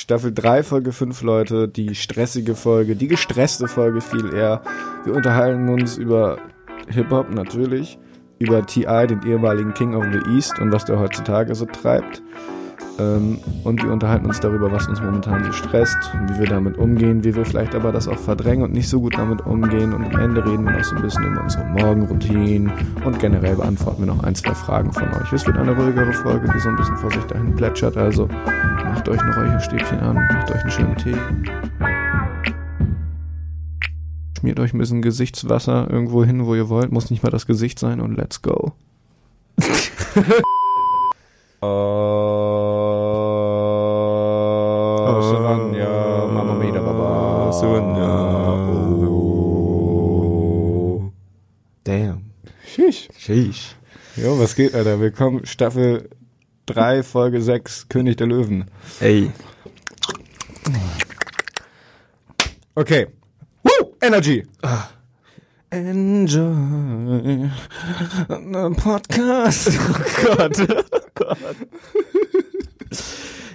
Staffel 3, Folge 5, Leute. Die stressige Folge, die gestresste Folge viel eher. Wir unterhalten uns über Hip-Hop natürlich, über T.I., den ehemaligen King of the East und was der heutzutage so treibt. Ähm, und wir unterhalten uns darüber, was uns momentan so stresst, wie wir damit umgehen, wie wir vielleicht aber das auch verdrängen und nicht so gut damit umgehen. Und am Ende reden wir noch so ein bisschen über unsere Morgenroutinen und generell beantworten wir noch ein, zwei Fragen von euch. Es wird eine ruhigere Folge, die so ein bisschen vor sich dahin plätschert. Also macht euch ein Räucherstäbchen an, macht euch einen schönen Tee. Schmiert euch ein bisschen Gesichtswasser irgendwo hin, wo ihr wollt. Muss nicht mal das Gesicht sein und let's go. Oh, Savanja, oh. Damn. Sheesh. Sheesh. Jo, was geht, Alter? Willkommen, Staffel 3, Folge 6, König der Löwen. Ey. Okay. Woo! Energy! Enjoy the podcast. Oh Gott. Oh Gott.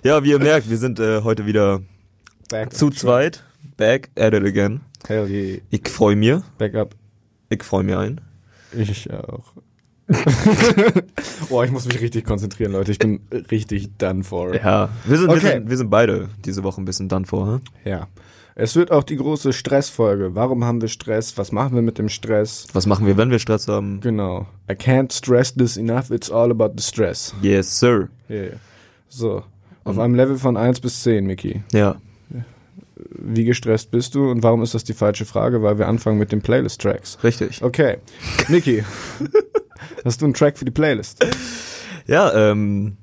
Ja, wie ihr merkt, wir sind äh, heute wieder Back zu zweit. Back at it again. Hell yeah. Ich freue mich. Back up. Ich freue mich ein. Ich auch. Boah, ich muss mich richtig konzentrieren, Leute. Ich bin richtig done for. Ja, wir sind, wir, Okay. sind, wir sind beide diese Woche ein bisschen done for. Hm? Ja. Es wird auch die große Stressfolge. Warum haben wir Stress? Was machen wir mit dem Stress? Was machen wir, wenn wir Stress haben? Genau. I can't stress this enough. It's all about the stress. Yes, sir. Yeah. So. Auf einem Level von 1 bis 10, Miki. Ja. Wie gestresst bist du und warum ist das die falsche Frage? Weil wir anfangen mit den Playlist-Tracks. Richtig. Okay. Miki, hast du einen Track für die Playlist? Ja, ähm.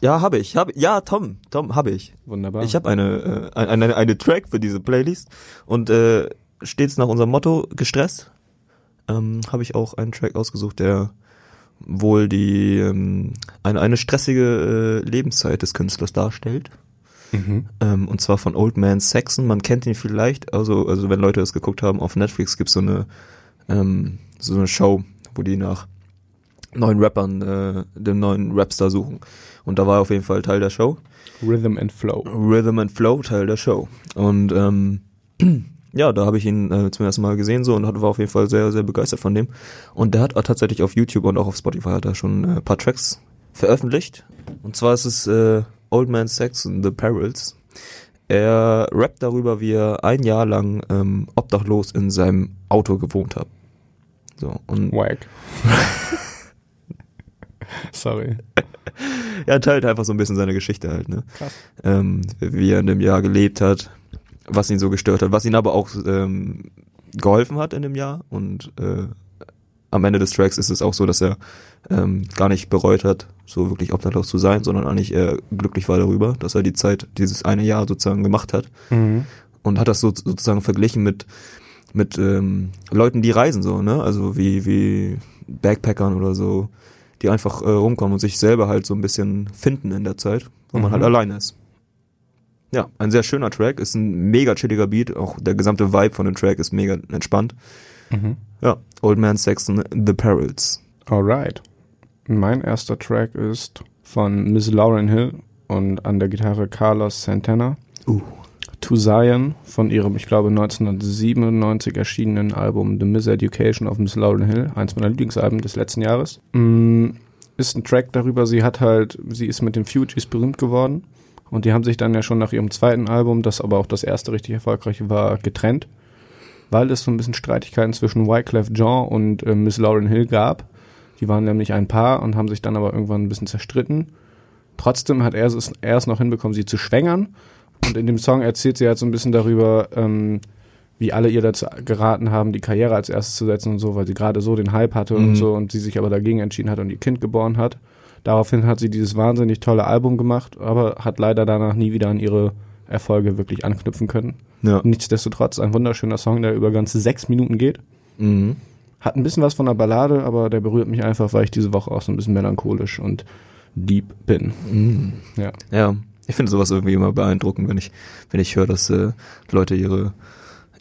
Ja, habe ich. Hab, ja, Tom, Tom, habe ich. Wunderbar. Ich habe eine, äh, eine, eine Track für diese Playlist und äh, stets nach unserem Motto gestresst. Ähm, habe ich auch einen Track ausgesucht, der wohl die ähm, eine, eine stressige äh, Lebenszeit des Künstlers darstellt. Mhm. Ähm, und zwar von Old Man Saxon. Man kennt ihn vielleicht, also, also wenn Leute das geguckt haben, auf Netflix gibt's so eine ähm, so eine Show, wo die nach neuen Rappern, äh, den neuen Rapstar suchen. Und da war er auf jeden Fall Teil der Show. Rhythm and Flow. Rhythm and Flow Teil der Show. Und ähm, ja, da habe ich ihn äh, zum ersten Mal gesehen so und war auf jeden Fall sehr, sehr begeistert von dem. Und der hat tatsächlich auf YouTube und auch auf Spotify hat er schon äh, ein paar Tracks veröffentlicht. Und zwar ist es äh, Old Man Saxon, The Perils. Er rappt darüber, wie er ein Jahr lang ähm, obdachlos in seinem Auto gewohnt hat. So, und Wack. Sorry. er teilt einfach so ein bisschen seine Geschichte halt, ne? Krass. Ähm, wie er in dem Jahr gelebt hat, was ihn so gestört hat, was ihn aber auch ähm, geholfen hat in dem Jahr und äh, am Ende des Tracks ist es auch so, dass er ähm, gar nicht bereut hat, so wirklich obdachlos zu sein, sondern eigentlich eher glücklich war darüber, dass er die Zeit, dieses eine Jahr sozusagen gemacht hat Mhm. und hat das so, sozusagen verglichen mit mit ähm, Leuten, die reisen so, ne? Also wie wie Backpackern oder so, die einfach äh, rumkommen und sich selber halt so ein bisschen finden in der Zeit, wo man Mhm. halt alleine ist. Ja, ein sehr schöner Track, ist ein mega chilliger Beat, auch der gesamte Vibe von dem Track ist mega entspannt. Mhm. Ja, Old Man Saxon, The Perils. Alright. Mein erster Track ist von Miss Lauren Hill und an der Gitarre Carlos Santana. Uh. To Zion von ihrem, ich glaube, 1997 erschienenen Album The Miseducation of Miss Lauren Hill, eins meiner Lieblingsalben des letzten Jahres. Mm, ist ein Track darüber, sie hat halt, sie ist mit den Fugees berühmt geworden und die haben sich dann ja schon nach ihrem zweiten Album, das aber auch das erste richtig erfolgreiche war, getrennt, weil es so ein bisschen Streitigkeiten zwischen Wyclef Jean und äh, Miss Lauren Hill gab. Die waren nämlich ein Paar und haben sich dann aber irgendwann ein bisschen zerstritten. Trotzdem hat er es, er es noch hinbekommen, sie zu schwängern. Und in dem Song erzählt sie halt so ein bisschen darüber, ähm, wie alle ihr dazu geraten haben, die Karriere als erstes zu setzen und so, weil sie gerade so den Hype hatte und Mhm. so und sie sich aber dagegen entschieden hat und ihr Kind geboren hat. Daraufhin hat sie dieses wahnsinnig tolle Album gemacht, aber hat leider danach nie wieder an ihre Erfolge wirklich anknüpfen können. Ja. Nichtsdestotrotz ein wunderschöner Song, der über ganze sechs Minuten geht. Mhm. Hat ein bisschen was von einer Ballade, aber der berührt mich einfach, weil ich diese Woche auch so ein bisschen melancholisch und deep bin. Mhm. Ja. Ja, ich finde sowas irgendwie immer beeindruckend, wenn ich, wenn ich höre, dass äh, Leute ihre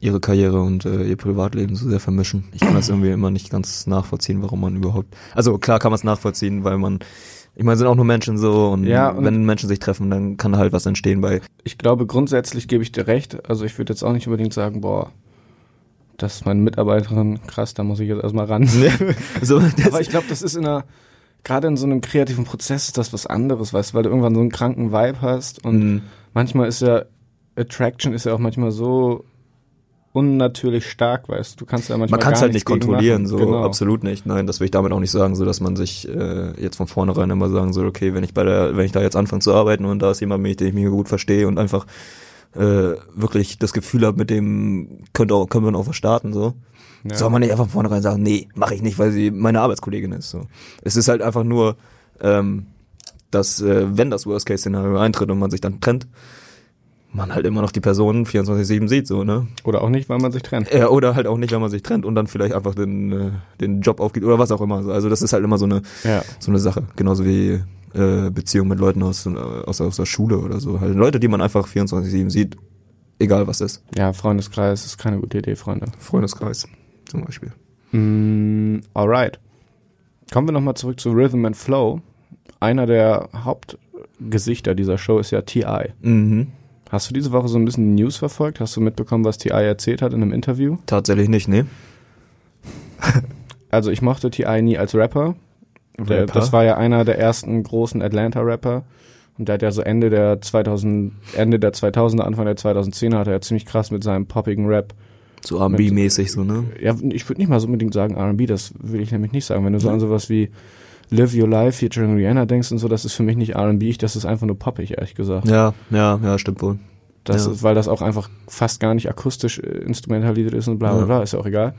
ihre Karriere und äh, ihr Privatleben so sehr vermischen. Ich kann das irgendwie immer nicht ganz nachvollziehen, warum man überhaupt. Also klar kann man es nachvollziehen, weil man Ich meine, sind auch nur Menschen so und, Ja, und- wenn Menschen sich treffen, dann kann halt was entstehen bei. Ich glaube, grundsätzlich gebe ich dir recht. Also ich würde jetzt auch nicht unbedingt sagen, boah, das ist meine Mitarbeiterin, krass, da muss ich jetzt erstmal ran. so, das, Aber ich glaube, das ist in einer, gerade in so einem kreativen Prozess ist das was anderes, weißt du, weil du irgendwann so einen kranken Vibe hast und Mhm. manchmal ist ja, Attraction ist ja auch manchmal so unnatürlich stark, weißt du, du kannst ja manchmal man kann es halt nicht kontrollieren, so genau. absolut nicht. Nein, das will ich damit auch nicht sagen, so dass man sich äh, jetzt von vornherein immer sagen soll, okay, wenn ich bei der, wenn ich da jetzt anfange zu arbeiten und da ist jemand, mit dem ich mich gut verstehe und einfach äh, wirklich das Gefühl habe, mit dem könnte auch, können wir auch was starten, so. Ja. Soll man nicht einfach von vornherein sagen, nee, mache ich nicht, weil sie meine Arbeitskollegin ist. So. Es ist halt einfach nur, ähm, dass äh, wenn das Worst-Case-Szenario eintritt und man sich dann trennt, man halt immer noch die Person 24-7 sieht, so, ne? Oder auch nicht, weil man sich trennt. Ja, oder halt auch nicht, wenn man sich trennt und dann vielleicht einfach den, äh, den Job aufgibt oder was auch immer. Also das ist halt immer so eine, Ja. so eine Sache. Genauso wie äh, Beziehungen mit Leuten aus, aus, aus der Schule oder so. Halt Leute, die man einfach 24-7 sieht, egal was ist. Ja, Freundeskreis ist keine gute Idee, Freunde. Freundeskreis zum Beispiel. Mm, alright. Kommen wir nochmal zurück zu Rhythm and Flow. Einer der Hauptgesichter dieser Show ist ja T.I. Mhm. Hast du diese Woche so ein bisschen die News verfolgt? Hast du mitbekommen, was T.I. erzählt hat in einem Interview? Tatsächlich nicht, ne? Also ich mochte T.I. nie als Rapper. Der, Rapper? das war ja einer der ersten großen Atlanta-Rapper. Und der hat ja so Ende der 2000, Ende der 2000er, Anfang der 2010er hat er ja ziemlich krass mit seinem poppigen Rap. So R&B-mäßig so, ne? Ja, ich würde nicht mal so unbedingt sagen R&B, das will ich nämlich nicht sagen. Wenn du so an sowas wie Live Your Life featuring Rihanna denkst und so, das ist für mich nicht R&B, das ist einfach nur poppig, ehrlich gesagt. Ja, ja, ja, stimmt wohl. Das Ja. ist, weil das auch einfach fast gar nicht akustisch äh, instrumentalisiert ist und bla bla Ja. bla, ist ja auch egal.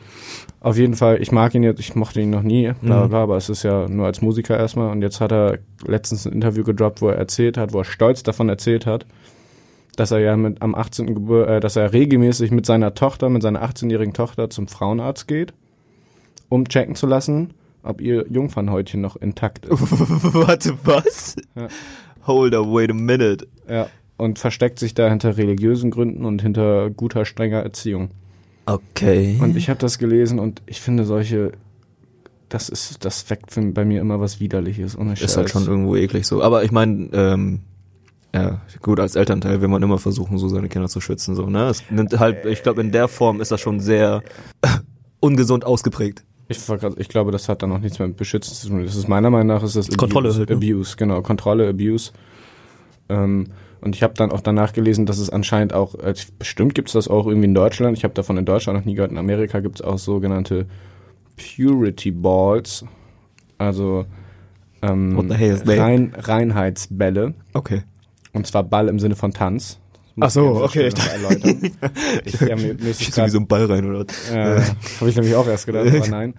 Auf jeden Fall, ich mag ihn jetzt, ich mochte ihn noch nie, bla bla Mhm. bla, aber es ist ja nur als Musiker erstmal und jetzt hat er letztens ein Interview gedroppt, wo er erzählt hat, wo er stolz davon erzählt hat, dass er ja mit am 18. Gebur äh, dass er regelmäßig mit seiner Tochter, mit seiner 18-jährigen Tochter zum Frauenarzt geht, um checken zu lassen, ob ihr Jungfernhäutchen noch intakt ist. Warte, was? Ja. Hold up, wait a minute. ja. Und versteckt sich da hinter religiösen Gründen und hinter guter, strenger Erziehung. Okay. Und ich habe das gelesen und ich finde solche, das ist, das weckt für, bei mir immer was Widerliches. Ohne ist halt schon irgendwo eklig so. Aber ich meine, ähm, ja, gut, als Elternteil will man immer versuchen, so seine Kinder zu schützen, so, ne? Es nimmt halt, ich glaube, in der Form ist das schon sehr ungesund ausgeprägt. Ich, grad- ich glaube, das hat dann auch nichts mehr mit Beschützen zu tun. Das ist meiner Meinung nach ist das Kontrolle Abuse, halt, ne? Abuse, genau, Kontrolle, Abuse. Ähm, und ich habe dann auch danach gelesen, dass es anscheinend auch, äh, bestimmt gibt es das auch irgendwie in Deutschland. Ich habe davon in Deutschland noch nie gehört. In Amerika gibt es auch sogenannte Purity Balls, also ähm, What the hell is that? Rein, Reinheitsbälle. Okay. Und zwar Ball im Sinne von Tanz. Ach so, ich okay. noch erläutern. ich, ja, mir, mir Schießt wie so ein Ball rein, oder? was? äh, Habe ich nämlich auch erst gedacht, aber nein.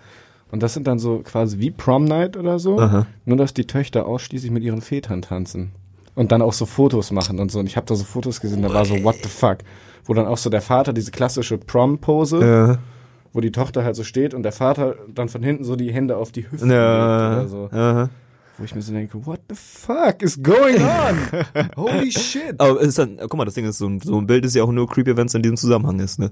Und das sind dann so quasi wie Prom Night oder so, Aha. nur dass die Töchter ausschließlich mit ihren Vätern tanzen. Und dann auch so Fotos machen und so. Und ich habe da so Fotos gesehen, da war so, what the fuck. Wo dann auch so der Vater diese klassische Prom-Pose, Ja. wo die Tochter halt so steht und der Vater dann von hinten so die Hände auf die Hüften Ja. legt oder so. Aha. Wo ich mir so denke, what the fuck is going on? Holy shit. Aber es ist dann, guck mal, das Ding ist, so ein, so ein Bild ist ja auch nur creepy, wenn es in diesem Zusammenhang ist, ne?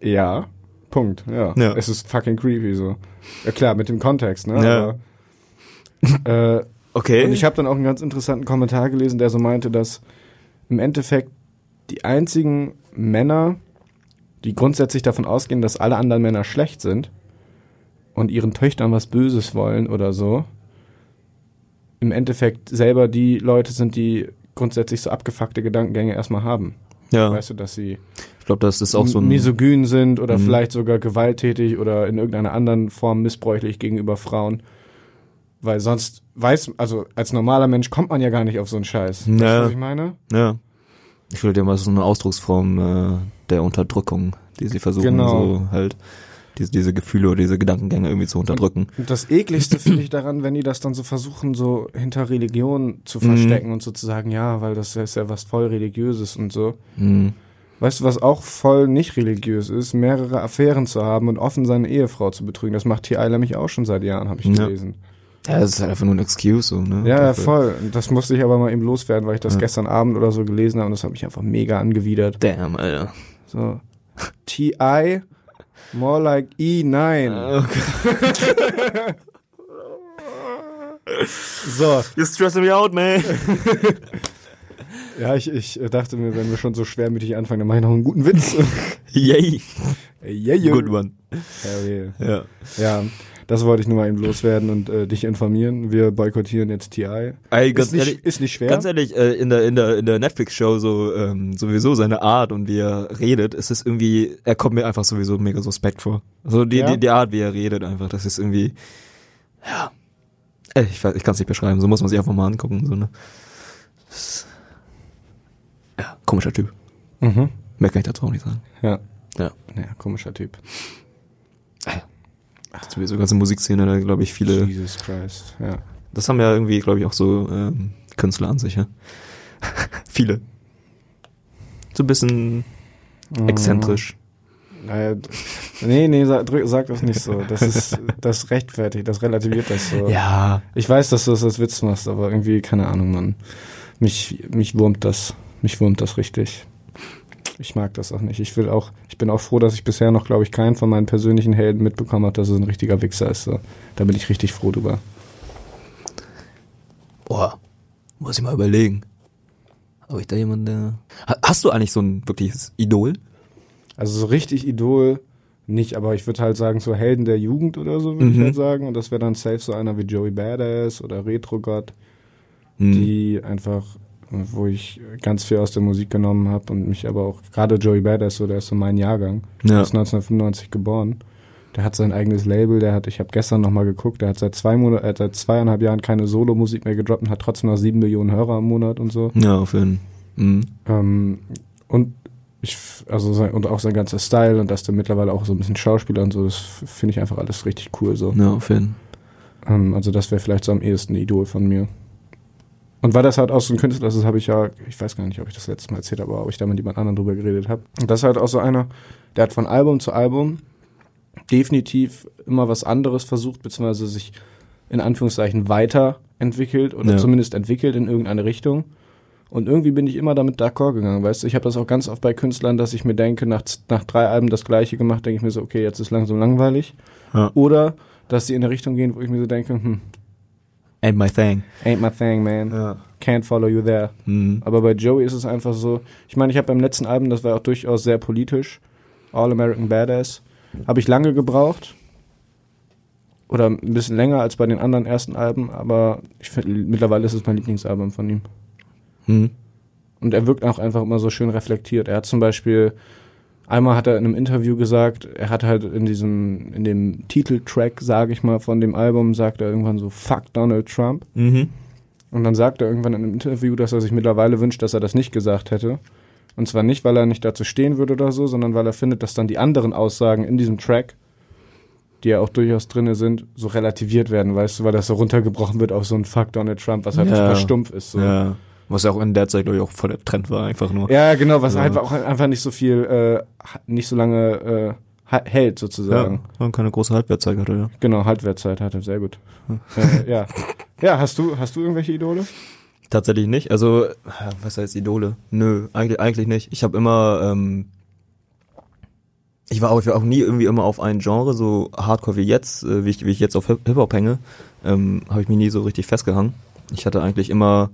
Ja, Punkt, ja. Ja. Es ist fucking creepy so. Ja klar, mit dem Kontext, ne? Ja. Aber, äh, Okay. und ich habe dann auch einen ganz interessanten Kommentar gelesen, der so meinte, dass im Endeffekt die einzigen Männer, die grundsätzlich davon ausgehen, dass alle anderen Männer schlecht sind und ihren Töchtern was Böses wollen oder so, im Endeffekt selber die Leute sind, die grundsätzlich so abgefuckte Gedankengänge erstmal haben. ja, Weißt du, dass sie ich glaube, das ist auch so ein. misogyn sind oder Mhm. vielleicht sogar gewalttätig oder in irgendeiner anderen Form missbräuchlich gegenüber Frauen. Weil sonst weiß, also als normaler Mensch kommt man ja gar nicht auf so einen Scheiß. Weißt du, Ja. was ich meine? Ja. Ich würde ja mal so eine Ausdrucksform äh, der Unterdrückung, die sie versuchen, Genau. so halt diese, diese Gefühle oder diese Gedankengänge irgendwie zu unterdrücken. Und das ekligste finde ich daran, wenn die das dann so versuchen, so hinter Religion zu Mhm. verstecken und so zu sagen, ja, weil das ist ja was voll religiöses und so. Mhm. Weißt du, was auch voll nicht religiös ist, mehrere Affären zu haben und offen seine Ehefrau zu betrügen. Das macht T.I. nämlich auch schon seit Jahren, habe ich Ja. gelesen. Ja, das ist halt einfach nur ein Excuse, so, ne? Ja, ja, Dafür. voll. Und Das musste ich aber mal eben loswerden, weil ich das Ja. gestern Abend oder so gelesen habe und das hat mich einfach mega angewidert. Damn, Alter. So. T.I. More like E9. Okay. So, You're stressing me out, man. ja, ich, ich dachte mir, wenn wir schon so schwermütig anfangen, dann mache ich noch einen guten Witz. Yay. yeah. Good one. Hell yeah. Ja. Ja, das wollte ich nur mal eben loswerden und äh, dich informieren. Wir boykottieren jetzt TI. Ey, ist, nicht, ehrlich, ist nicht schwer. Ganz ehrlich, äh, in der in der in der Netflix-Show so ähm, sowieso seine Art und wie er redet, es ist irgendwie, er kommt mir einfach sowieso mega suspekt vor. So die Ja? die, die Art, wie er redet, einfach, das ist irgendwie, ja, Ey, ich ich kann es nicht beschreiben. So muss man sich einfach mal angucken. So ne, Das- ja, komischer Typ. Mhm. Mehr kann ich dazu auch nicht sagen. Ja. Ja. Ja, komischer Typ. Sowieso ganze Musikszene, da glaube ich viele. Jesus Christ. Ja. Das haben ja irgendwie, glaube ich, auch so ähm, Künstler an sich, ja. viele. So ein bisschen exzentrisch. Naja, nee, nee, sag, sag das nicht so. Das ist, das rechtfertigt, das relativiert das so. Ja. Ich weiß, dass du das als Witz machst, aber irgendwie, keine Ahnung, Mann. Mich, mich wurmt das. Mich wurmt das richtig. Ich mag das auch nicht. Ich will auch, ich bin auch froh, dass ich bisher noch, glaube ich, keinen von meinen persönlichen Helden mitbekommen habe, dass es ein richtiger Wichser ist. So. Da bin ich richtig froh drüber. Boah, muss ich mal überlegen. Ob ich da jemanden, der... Ha- Hast du eigentlich so ein wirkliches Idol? Also so richtig Idol nicht, aber ich würde halt sagen, so Helden der Jugend oder so, würde ich Mhm. halt sagen. Und das wäre dann safe so einer wie Joey Badass oder Retro God, Hm. die einfach, wo ich ganz viel aus der Musik genommen habe und mich aber auch, gerade Joey Badass, so, der ist so mein Jahrgang, Ja. ist 1995 geboren. Der hat sein eigenes Label, der hat, ich habe gestern nochmal geguckt, der hat seit zwei Monat, äh, seit zweieinhalb Jahren keine Solo-Musik mehr gedroppt und hat trotzdem noch sieben Millionen Hörer im Monat und so. Ja, auf jeden Fall. Mhm. Ähm, und ich, also sein, und auch sein ganzer Style und dass der mittlerweile auch so ein bisschen Schauspieler und so, das finde ich einfach alles richtig cool so. Ja, auf jeden Fall. Ähm, also das wäre vielleicht so am ehesten ein Idol von mir. Und weil das halt auch so ein Künstler ist, das habe ich ja, ich weiß gar nicht, ob ich das letztes Mal erzählt habe, aber ob ich da mit jemand anderem drüber geredet habe. Und das ist halt auch so einer, der hat von Album zu Album definitiv immer was anderes versucht, beziehungsweise sich in Anführungszeichen weiterentwickelt oder Ja. zumindest entwickelt in irgendeine Richtung. Und irgendwie bin ich immer damit d'accord gegangen, weißt du? Ich habe das auch ganz oft bei Künstlern, dass ich mir denke, nach, nach drei Alben das gleiche gemacht, denke ich mir so, okay, jetzt ist langsam langweilig. Ja. Oder, dass sie in eine Richtung gehen, wo ich mir so denke, hm, Ain't my thing. ain't my thing, man. Ja. Can't follow you there. Mhm. Aber bei Joey ist es einfach so, ich meine, ich habe beim letzten Album, das war auch durchaus sehr politisch, All American Badass, habe ich lange gebraucht. Oder ein bisschen länger als bei den anderen ersten Alben, aber ich find, mittlerweile ist es mein Lieblingsalbum von ihm. Mhm. Und er wirkt auch einfach immer so schön reflektiert. Er hat zum Beispiel, einmal hat er in einem Interview gesagt, er hat halt in diesem, in dem Titeltrack, sage ich mal, von dem Album, sagt er irgendwann so, fuck Donald Trump. Mhm. Und dann sagt er irgendwann in einem Interview, dass er sich mittlerweile wünscht, dass er das nicht gesagt hätte. Und zwar nicht, weil er nicht dazu stehen würde oder so, sondern weil er findet, dass dann die anderen Aussagen in diesem Track, die ja auch durchaus drinne sind, so relativiert werden, weißt du, weil das so runtergebrochen wird auf so ein Fuck Donald Trump, was halt Ja. super stumpf ist. So. Ja. Was ja auch in der Zeit, glaube ich, auch voll der Trend war, einfach nur. Ja, genau, was Ja. einfach auch einfach nicht so viel, äh, nicht so lange äh, hält sozusagen. Ja, und keine große Halbwertzeit hatte, ja. Genau, Halbwertzeit hatte, sehr gut. äh, ja. Ja, hast du, hast du irgendwelche Idole? Tatsächlich nicht. Also, was heißt Idole? Nö, eigentlich, eigentlich nicht. Ich habe immer, ähm, ich war auch, ich war auch nie irgendwie immer auf ein Genre, so hardcore wie jetzt, äh, wie, ich, wie ich jetzt auf Hip- Hip-Hop hänge, ähm, habe ich mich nie so richtig festgehangen. Ich hatte eigentlich immer,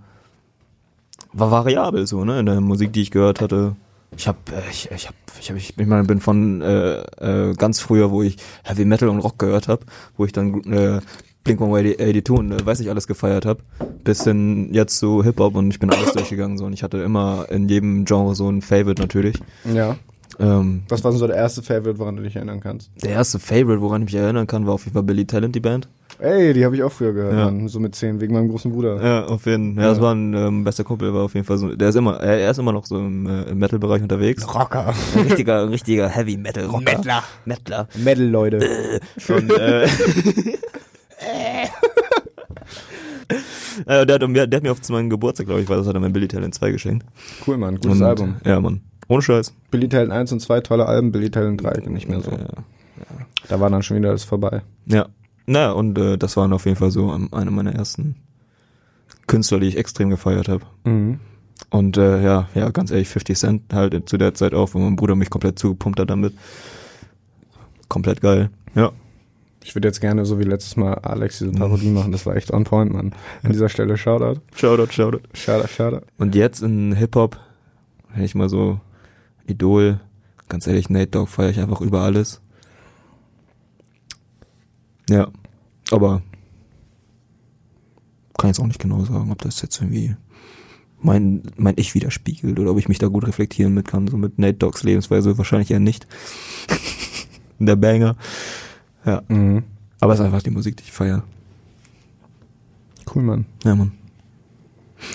war variabel so, ne, in der Musik, die ich gehört hatte. Ich hab, äh, ich, ich hab, ich hab, ich, ich meine, bin von äh, äh, ganz früher, wo ich Heavy Metal und Rock gehört habe, wo ich dann äh, Blink 182 und äh, weiß ich alles gefeiert habe, bis hin jetzt zu Hip Hop und ich bin alles durchgegangen so und ich hatte immer in jedem Genre so ein Favorite natürlich. Ja. Ähm, Was war denn so der erste Favorite, woran du dich erinnern kannst? der erste Favorite, woran ich mich erinnern kann, war auf jeden Fall Billy Talent, die Band. Ey, die habe ich auch früher gehört, Ja. Mann. So mit zehn, wegen meinem großen Bruder. Ja, auf jeden Fall. Ja, das Ja. war ein ähm, bester Kumpel, war auf jeden Fall so. Der ist immer, er, er ist immer noch so im, äh, im Metal-Bereich unterwegs. Rocker. Ein richtiger, ein richtiger Heavy Metal Rocker. Mettler. Mettler. Metal, Leute. Und, äh, äh, der, hat, mir- der hat mir auf meinem Geburtstag, glaube ich, war das, hat er mir Billy Talent 2 geschenkt. Cool, Mann. Gutes Und, Album. Ja, Mann. Ohne Scheiß. Billy Talent 1 und 2 tolle Alben, Billy Talent 3 nicht mehr so. Ja. Da war dann schon wieder alles vorbei. Ja. Naja, und äh, das waren auf jeden Fall so ähm, eine meiner ersten Künstler, die ich extrem gefeiert habe. Mhm. Und äh, ja, ja, ganz ehrlich, 50 Cent halt zu der Zeit auch, wo mein Bruder mich komplett zugepumpt hat damit. Komplett geil. Ja. Ich würde jetzt gerne so wie letztes Mal Alex diese Parodie machen. Das war echt on point, Mann. An dieser Stelle Shoutout. Shoutout, Shoutout. Shoutout, Shoutout. Und jetzt in Hip-Hop, wenn ich mal so Idol, ganz ehrlich, Nate Dogg feiere ich einfach über alles. Ja, aber kann jetzt auch nicht genau sagen, ob das jetzt irgendwie mein, mein Ich widerspiegelt oder ob ich mich da gut reflektieren mit kann, so mit Nate Doggs Lebensweise wahrscheinlich eher nicht. Der Banger. Ja, Mhm. aber es ist einfach die Musik, die ich feiere. Cool, Mann. Ja, Mann.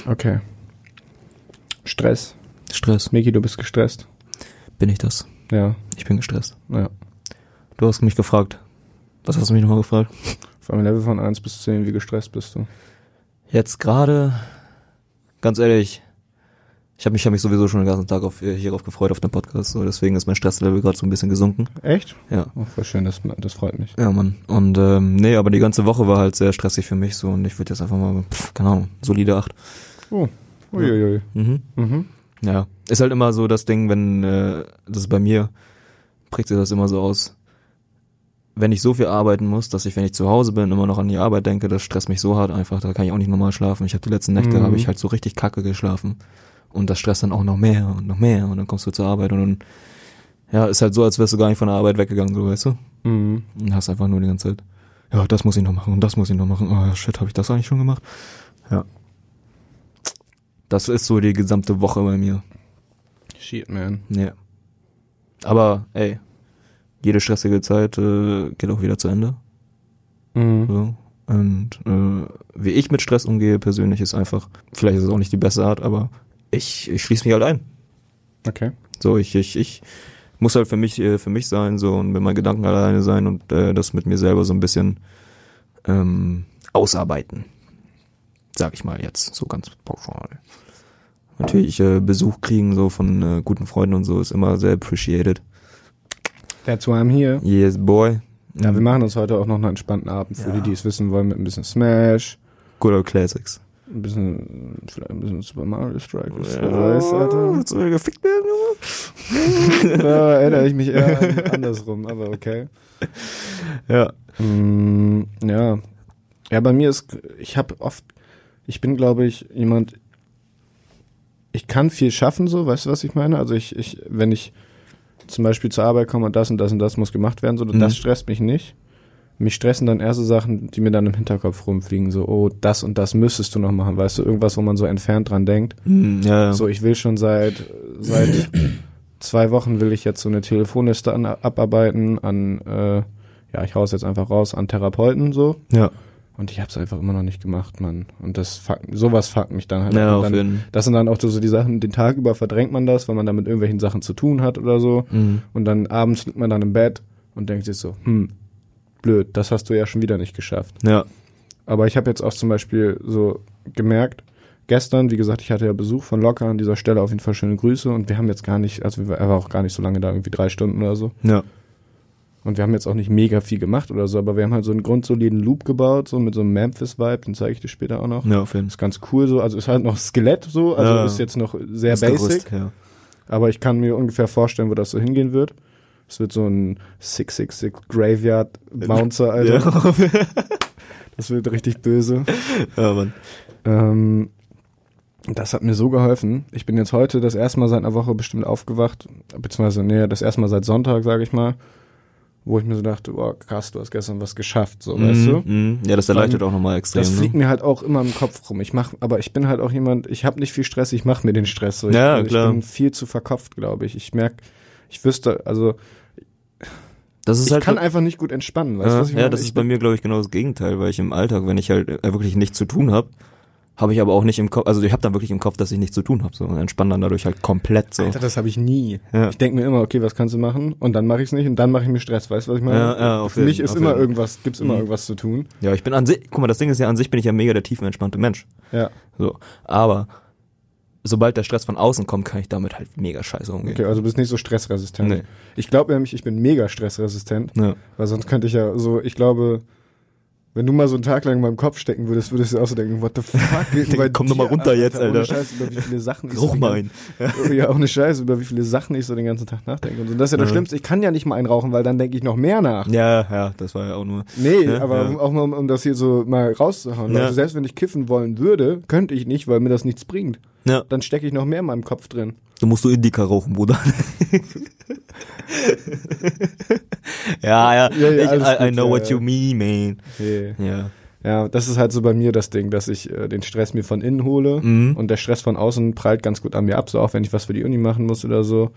Okay. Stress. Stress. Miki, du bist gestresst. Bin ich das? Ja, Ich bin gestresst. ja. Du hast mich gefragt. Was hast du mich nochmal gefragt? Auf einem Level von 1 bis 10, wie gestresst bist du? Jetzt gerade, ganz ehrlich, ich habe mich, hab mich sowieso schon den ganzen Tag auf, hierauf gefreut auf den Podcast, so deswegen ist mein Stresslevel gerade so ein bisschen gesunken. Echt? Ja. Oh, voll schön, das, das freut mich. Ja, Mann. Und ähm, nee, aber die ganze Woche war halt sehr stressig für mich so und ich würde jetzt einfach mal, pff, keine Ahnung, solide 8. Oh, uiuiui. Mhm. Mhm. Ja. Ist halt immer so das Ding, wenn, äh, das ist bei mir, prägt sich das immer so aus, wenn ich so viel arbeiten muss, dass ich, wenn ich zu Hause bin, immer noch an die Arbeit denke, das stresst mich so hart einfach, da kann ich auch nicht normal schlafen. Ich habe die letzten Nächte, Mhm. habe ich halt so richtig kacke geschlafen. Und das stresst dann auch noch mehr und noch mehr und dann kommst du zur Arbeit und dann, ja, ist halt so, als wärst du gar nicht von der Arbeit weggegangen, so, weißt du? Mhm. Und hast einfach nur die ganze Zeit, ja, das muss ich noch machen und das muss ich noch machen. Oh, shit, habe ich das eigentlich schon gemacht? Ja. Das ist so die gesamte Woche bei mir. Shit, man. Ja. Aber, ey, jede stressige Zeit äh, geht auch wieder zu Ende. Mhm. So. Und äh, wie ich mit Stress umgehe persönlich ist einfach, vielleicht ist es auch nicht die beste Art, aber ich, ich schließe mich halt ein. Okay. So, ich, ich, ich muss halt für mich, äh, für mich sein, so und mit meinen Gedanken alleine sein und äh, das mit mir selber so ein bisschen ähm, ausarbeiten. Sag ich mal jetzt, so ganz pauschal. Natürlich äh, Besuch kriegen so von äh, guten Freunden und so ist immer sehr appreciated. That's why I'm here. Yes, boy. Ja, wir machen uns heute auch noch einen entspannten Abend für Ja. die, die es wissen wollen, mit ein bisschen Smash, Good old Classics. ein bisschen, vielleicht ein bisschen Super Mario Strikers. Wer weiß, Alter. Willst du wieder gefickt werden, Junge? Da erinnere ich mich eher an andersrum, aber okay. Ja. Mm, ja. Ja, bei mir ist, ich habe oft, ich bin, glaube ich, jemand, ich kann viel schaffen, so, weißt du, was ich meine? Also ich, ich, wenn ich zum Beispiel zur Arbeit komme und das und das und das muss gemacht werden, so, Mhm. das stresst mich nicht. Mich stressen dann erste Sachen, die mir dann im Hinterkopf rumfliegen, so, oh, das und das müsstest du noch machen, weißt du, irgendwas, wo man so entfernt dran denkt. Hm, ja, ja. So, ich will schon seit, seit zwei Wochen will ich jetzt so eine Telefonliste an, abarbeiten an, äh, ja, ich hau's jetzt einfach raus, an Therapeuten so. ja. Und ich hab's einfach immer noch nicht gemacht, Mann. Und das fuck, sowas fuckt mich dann halt. Ja, dann, das sind dann auch so die Sachen, den Tag über verdrängt man das, weil man dann mit irgendwelchen Sachen zu tun hat oder so. Mhm. Und dann abends liegt man dann im Bett und denkt sich so, hm, blöd, das hast du ja schon wieder nicht geschafft. Ja. Aber ich habe jetzt auch zum Beispiel so gemerkt, gestern, wie gesagt, ich hatte ja Besuch von Locker an dieser Stelle, auf jeden Fall schöne Grüße und wir haben jetzt gar nicht, also er war auch gar nicht so lange da, irgendwie drei Stunden oder so. Ja. Und wir haben jetzt auch nicht mega viel gemacht oder so, aber wir haben halt so einen grundsoliden Loop gebaut, so mit so einem Memphis-Vibe, den zeige ich dir später auch noch. Ja, auf jeden Ist ganz cool so, also ist halt noch Skelett so, also Ja. ist jetzt noch sehr basic, Gerüst, ja. aber ich kann mir ungefähr vorstellen, wo das so hingehen wird. Es wird so ein 666 Graveyard Bouncer, Alter. Das wird richtig böse. ja, Mann. Ähm, das hat mir so geholfen. Ich bin jetzt heute das erste Mal seit einer Woche bestimmt aufgewacht, beziehungsweise, nee, das erste Mal seit Sonntag, sage ich mal, wo ich mir so dachte, boah, krass, du hast gestern was geschafft, so, weißt du? Mhm. Ja, das erleichtert auch nochmal extrem. Das fliegt ne? mir halt auch immer im Kopf rum. Ich mach, aber ich bin halt auch jemand, ich habe nicht viel Stress, ich mache mir den Stress so. Ich, Ja, ich klar. bin viel zu verkopft, glaube ich. Ich merk, ich wüsste, also Das ist ich halt kann einfach nicht gut entspannen, weißt du, ja, was ich ja, das Ich ist bei mir, glaube ich, genau das Gegenteil, weil ich im Alltag, wenn ich halt äh, wirklich nichts zu tun habe, habe ich aber auch nicht im Kopf, also ich habe dann wirklich im Kopf, dass ich nichts zu tun habe, so und entspanne dann dadurch halt komplett so. Alter, das habe ich nie. Ja. Ich denke mir immer, okay, was kannst du machen? Und dann mache ich es nicht und dann mache ich mir Stress, weißt du, was ich meine? Ja, ja, auf Für jeden- mich ist immer jeden. irgendwas, gibt's immer Mhm. irgendwas zu tun. Ja, ich bin an sich, guck mal, das Ding ist ja an sich bin ich ja mega der tiefenentspannte Mensch. Ja. So, aber sobald der Stress von außen kommt, kann ich damit halt mega scheiße umgehen. Okay, also du bist nicht so stressresistent. Nee. Ich glaube nämlich, ich bin mega stressresistent, Ja. weil sonst könnte ich ja so, ich glaube, Wenn du mal so einen Tag lang in meinem Kopf stecken würdest, würdest du auch so denken, what the fuck? bei Komm doch mal runter jetzt, Alter. Ohne Scheiß, über wie viele Sachen ich Rauch so mal ganzen- ein. Ja, auch eine Scheiße, über wie viele Sachen ich so den ganzen Tag nachdenke. Und das ist ja das Ja. Schlimmste. Ich kann ja nicht mal einrauchen, weil dann denke ich noch mehr nach. Ja, ja, das war ja auch nur. Nee, Ja, aber ja. auch mal, um, um das hier so mal rauszuhauen. Also selbst wenn ich kiffen wollen würde, könnte ich nicht, weil mir das nichts bringt. Ja, Dann stecke ich noch mehr in meinem Kopf drin. dann musst du Indica rauchen, Bruder. ja, ja, Ja, ja, ich, I, I know ja, what you mean, man. Ja. Ja, das ist halt so bei mir das Ding, dass ich äh, den Stress mir von innen hole Mhm. und der Stress von außen prallt ganz gut an mir ab, so auch wenn ich was für die Uni machen muss oder so.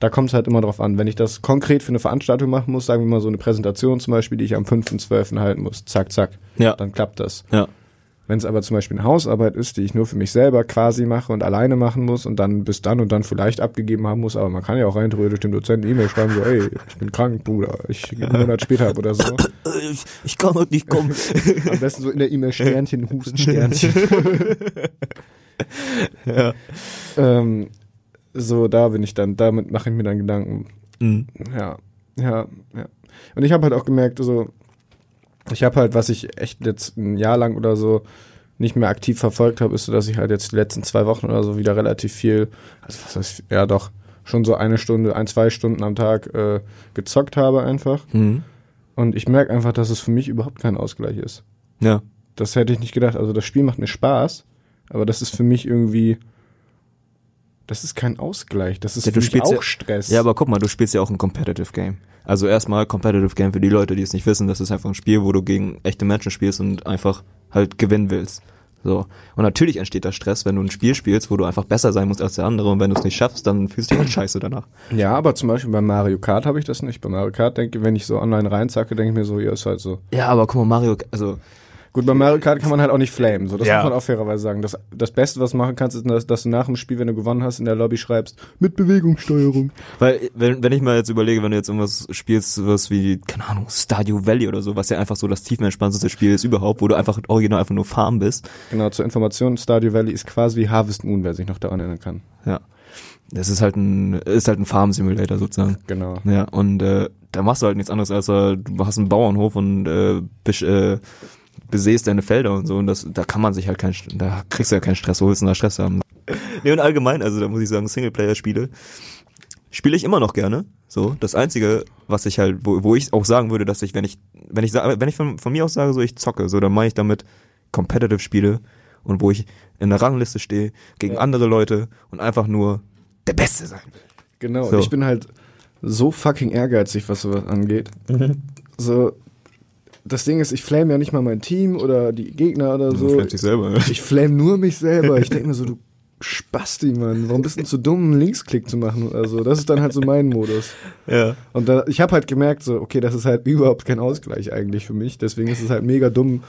Da kommt es halt immer drauf an. Wenn ich das konkret für eine Veranstaltung machen muss, sagen wir mal so eine Präsentation zum Beispiel, die ich am 5.12. halten muss, zack, zack, Ja, dann klappt das. ja. Wenn es aber zum Beispiel eine Hausarbeit ist, die ich nur für mich selber quasi mache und alleine machen muss und dann bis dann und dann vielleicht abgegeben haben muss, aber man kann ja auch rein theoretisch dem Dozenten E-Mail schreiben, so, ey, ich bin krank, Bruder, ich einen Monat später ab oder so. Ich, ich kann heute nicht kommen. Am besten so in der E-Mail Sternchen, Husten, Sternchen. ja. ähm, so, da bin ich dann, damit mache ich mir dann Gedanken. Mhm. Ja, ja, ja. Und ich habe halt auch gemerkt, so, ich habe halt, was ich echt jetzt ein Jahr lang oder so nicht mehr aktiv verfolgt habe, ist so, dass ich halt jetzt die letzten zwei Wochen oder so wieder relativ viel, also was heißt, ja doch, schon so eine Stunde, ein, zwei Stunden am Tag äh, gezockt habe einfach. Mhm. Und ich merke einfach, dass es für mich überhaupt kein Ausgleich ist. Ja. Das hätte ich nicht gedacht. Also das Spiel macht mir Spaß, aber das ist für mich irgendwie, das ist kein Ausgleich. Das ist Ja, für mich auch ja- Stress. Ja, aber guck mal, du spielst ja auch ein Competitive Game. Also erstmal Competitive Game für die Leute, die es nicht wissen, das ist einfach ein Spiel, wo du gegen echte Menschen spielst und einfach halt gewinnen willst. So. Und natürlich entsteht da Stress, wenn du ein Spiel spielst, wo du einfach besser sein musst als der andere und wenn du es nicht schaffst, dann fühlst du dich halt scheiße danach. Ja, aber zum Beispiel bei Mario Kart habe ich das nicht. Bei Mario Kart denke wenn ich so online reinzacke, denke ich mir so, ja, ist halt so. Ja, aber guck mal, Mario, also Gut, bei Mario Kart kann man halt auch nicht flamen. So, das Ja. muss man auch fairerweise sagen. Das, das Beste, was du machen kannst, ist, dass, dass du nach dem Spiel, wenn du gewonnen hast, in der Lobby schreibst, mit Bewegungssteuerung. Weil, wenn, wenn ich mal jetzt überlege, wenn du jetzt irgendwas spielst, was wie, keine Ahnung, Stardew Valley oder so, was ja einfach so das tiefenentspannteste Spiel ist überhaupt, wo du einfach original einfach nur farm bist. Genau, zur Information, Stardew Valley ist quasi Harvest Moon, wer sich noch daran erinnern kann. Ja. Das ist halt ein, ist halt ein Farm Simulator sozusagen. Genau. Ja, und äh, da machst du halt nichts anderes, als äh, du hast einen Bauernhof und äh, besch, äh, besäst deine Felder und so und das, da kann man sich halt keinen, da kriegst du ja keinen Stress, wo willst du denn da Stress haben? nee, und allgemein, also da muss ich sagen, Singleplayer-Spiele spiele ich immer noch gerne. So, das einzige, was ich halt, wo, wo ich auch sagen würde, dass ich, wenn ich, wenn ich sage, wenn ich von, von mir aus sage, so ich zocke, so dann meine ich damit Competitive Spiele und wo ich in der Rangliste stehe gegen Ja. andere Leute und einfach nur der Beste sein will. Genau, So. und ich bin halt so fucking ehrgeizig, was sowas angeht. So, das Ding ist, ich flame ja nicht mal mein Team oder die Gegner oder so. flammt sich selber. Ich flame nur mich selber. Ich denke mir so, du Spasti, Mann, warum bist du denn zu dumm, einen Linksklick zu machen oder so? Das ist dann halt so mein Modus. Ja. Und da, ich habe halt gemerkt, so, okay, das ist halt überhaupt kein Ausgleich eigentlich für mich. Deswegen ist es halt mega dumm.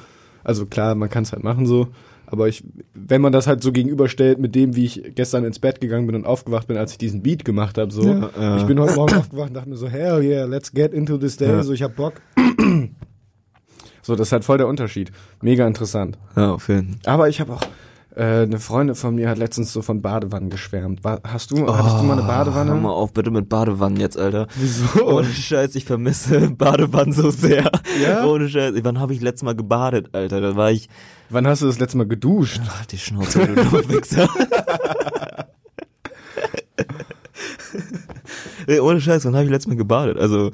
Also klar, man kann es halt machen so. Aber ich, wenn man das halt so gegenüberstellt mit dem, wie ich gestern ins Bett gegangen bin und aufgewacht bin, als ich diesen Beat gemacht habe, so. Ja, ja. Ich bin heute Morgen aufgewacht und dachte mir so, hell yeah, let's get into this day. Ja. So, ich hab Bock. so, das ist halt voll der Unterschied. Mega interessant. Ja, auf jeden Fall. Aber ich habe auch, äh, eine Freundin von mir hat letztens so von Badewannen geschwärmt. War, hast du, hattest du mal eine Badewanne? Oh, Hör mal auf, bitte mit Badewannen jetzt, Alter. Wieso? Ohne Scheiß, ich vermisse Badewannen so sehr. Ja? Ohne Scheiß. Wann habe ich letztes Mal gebadet, Alter? Da war ich. Wann hast du das letzte Mal geduscht? Ach, die Schnauze, du Wichser. Ey, ohne Scheiß, wann habe ich letztes Mal gebadet? Also,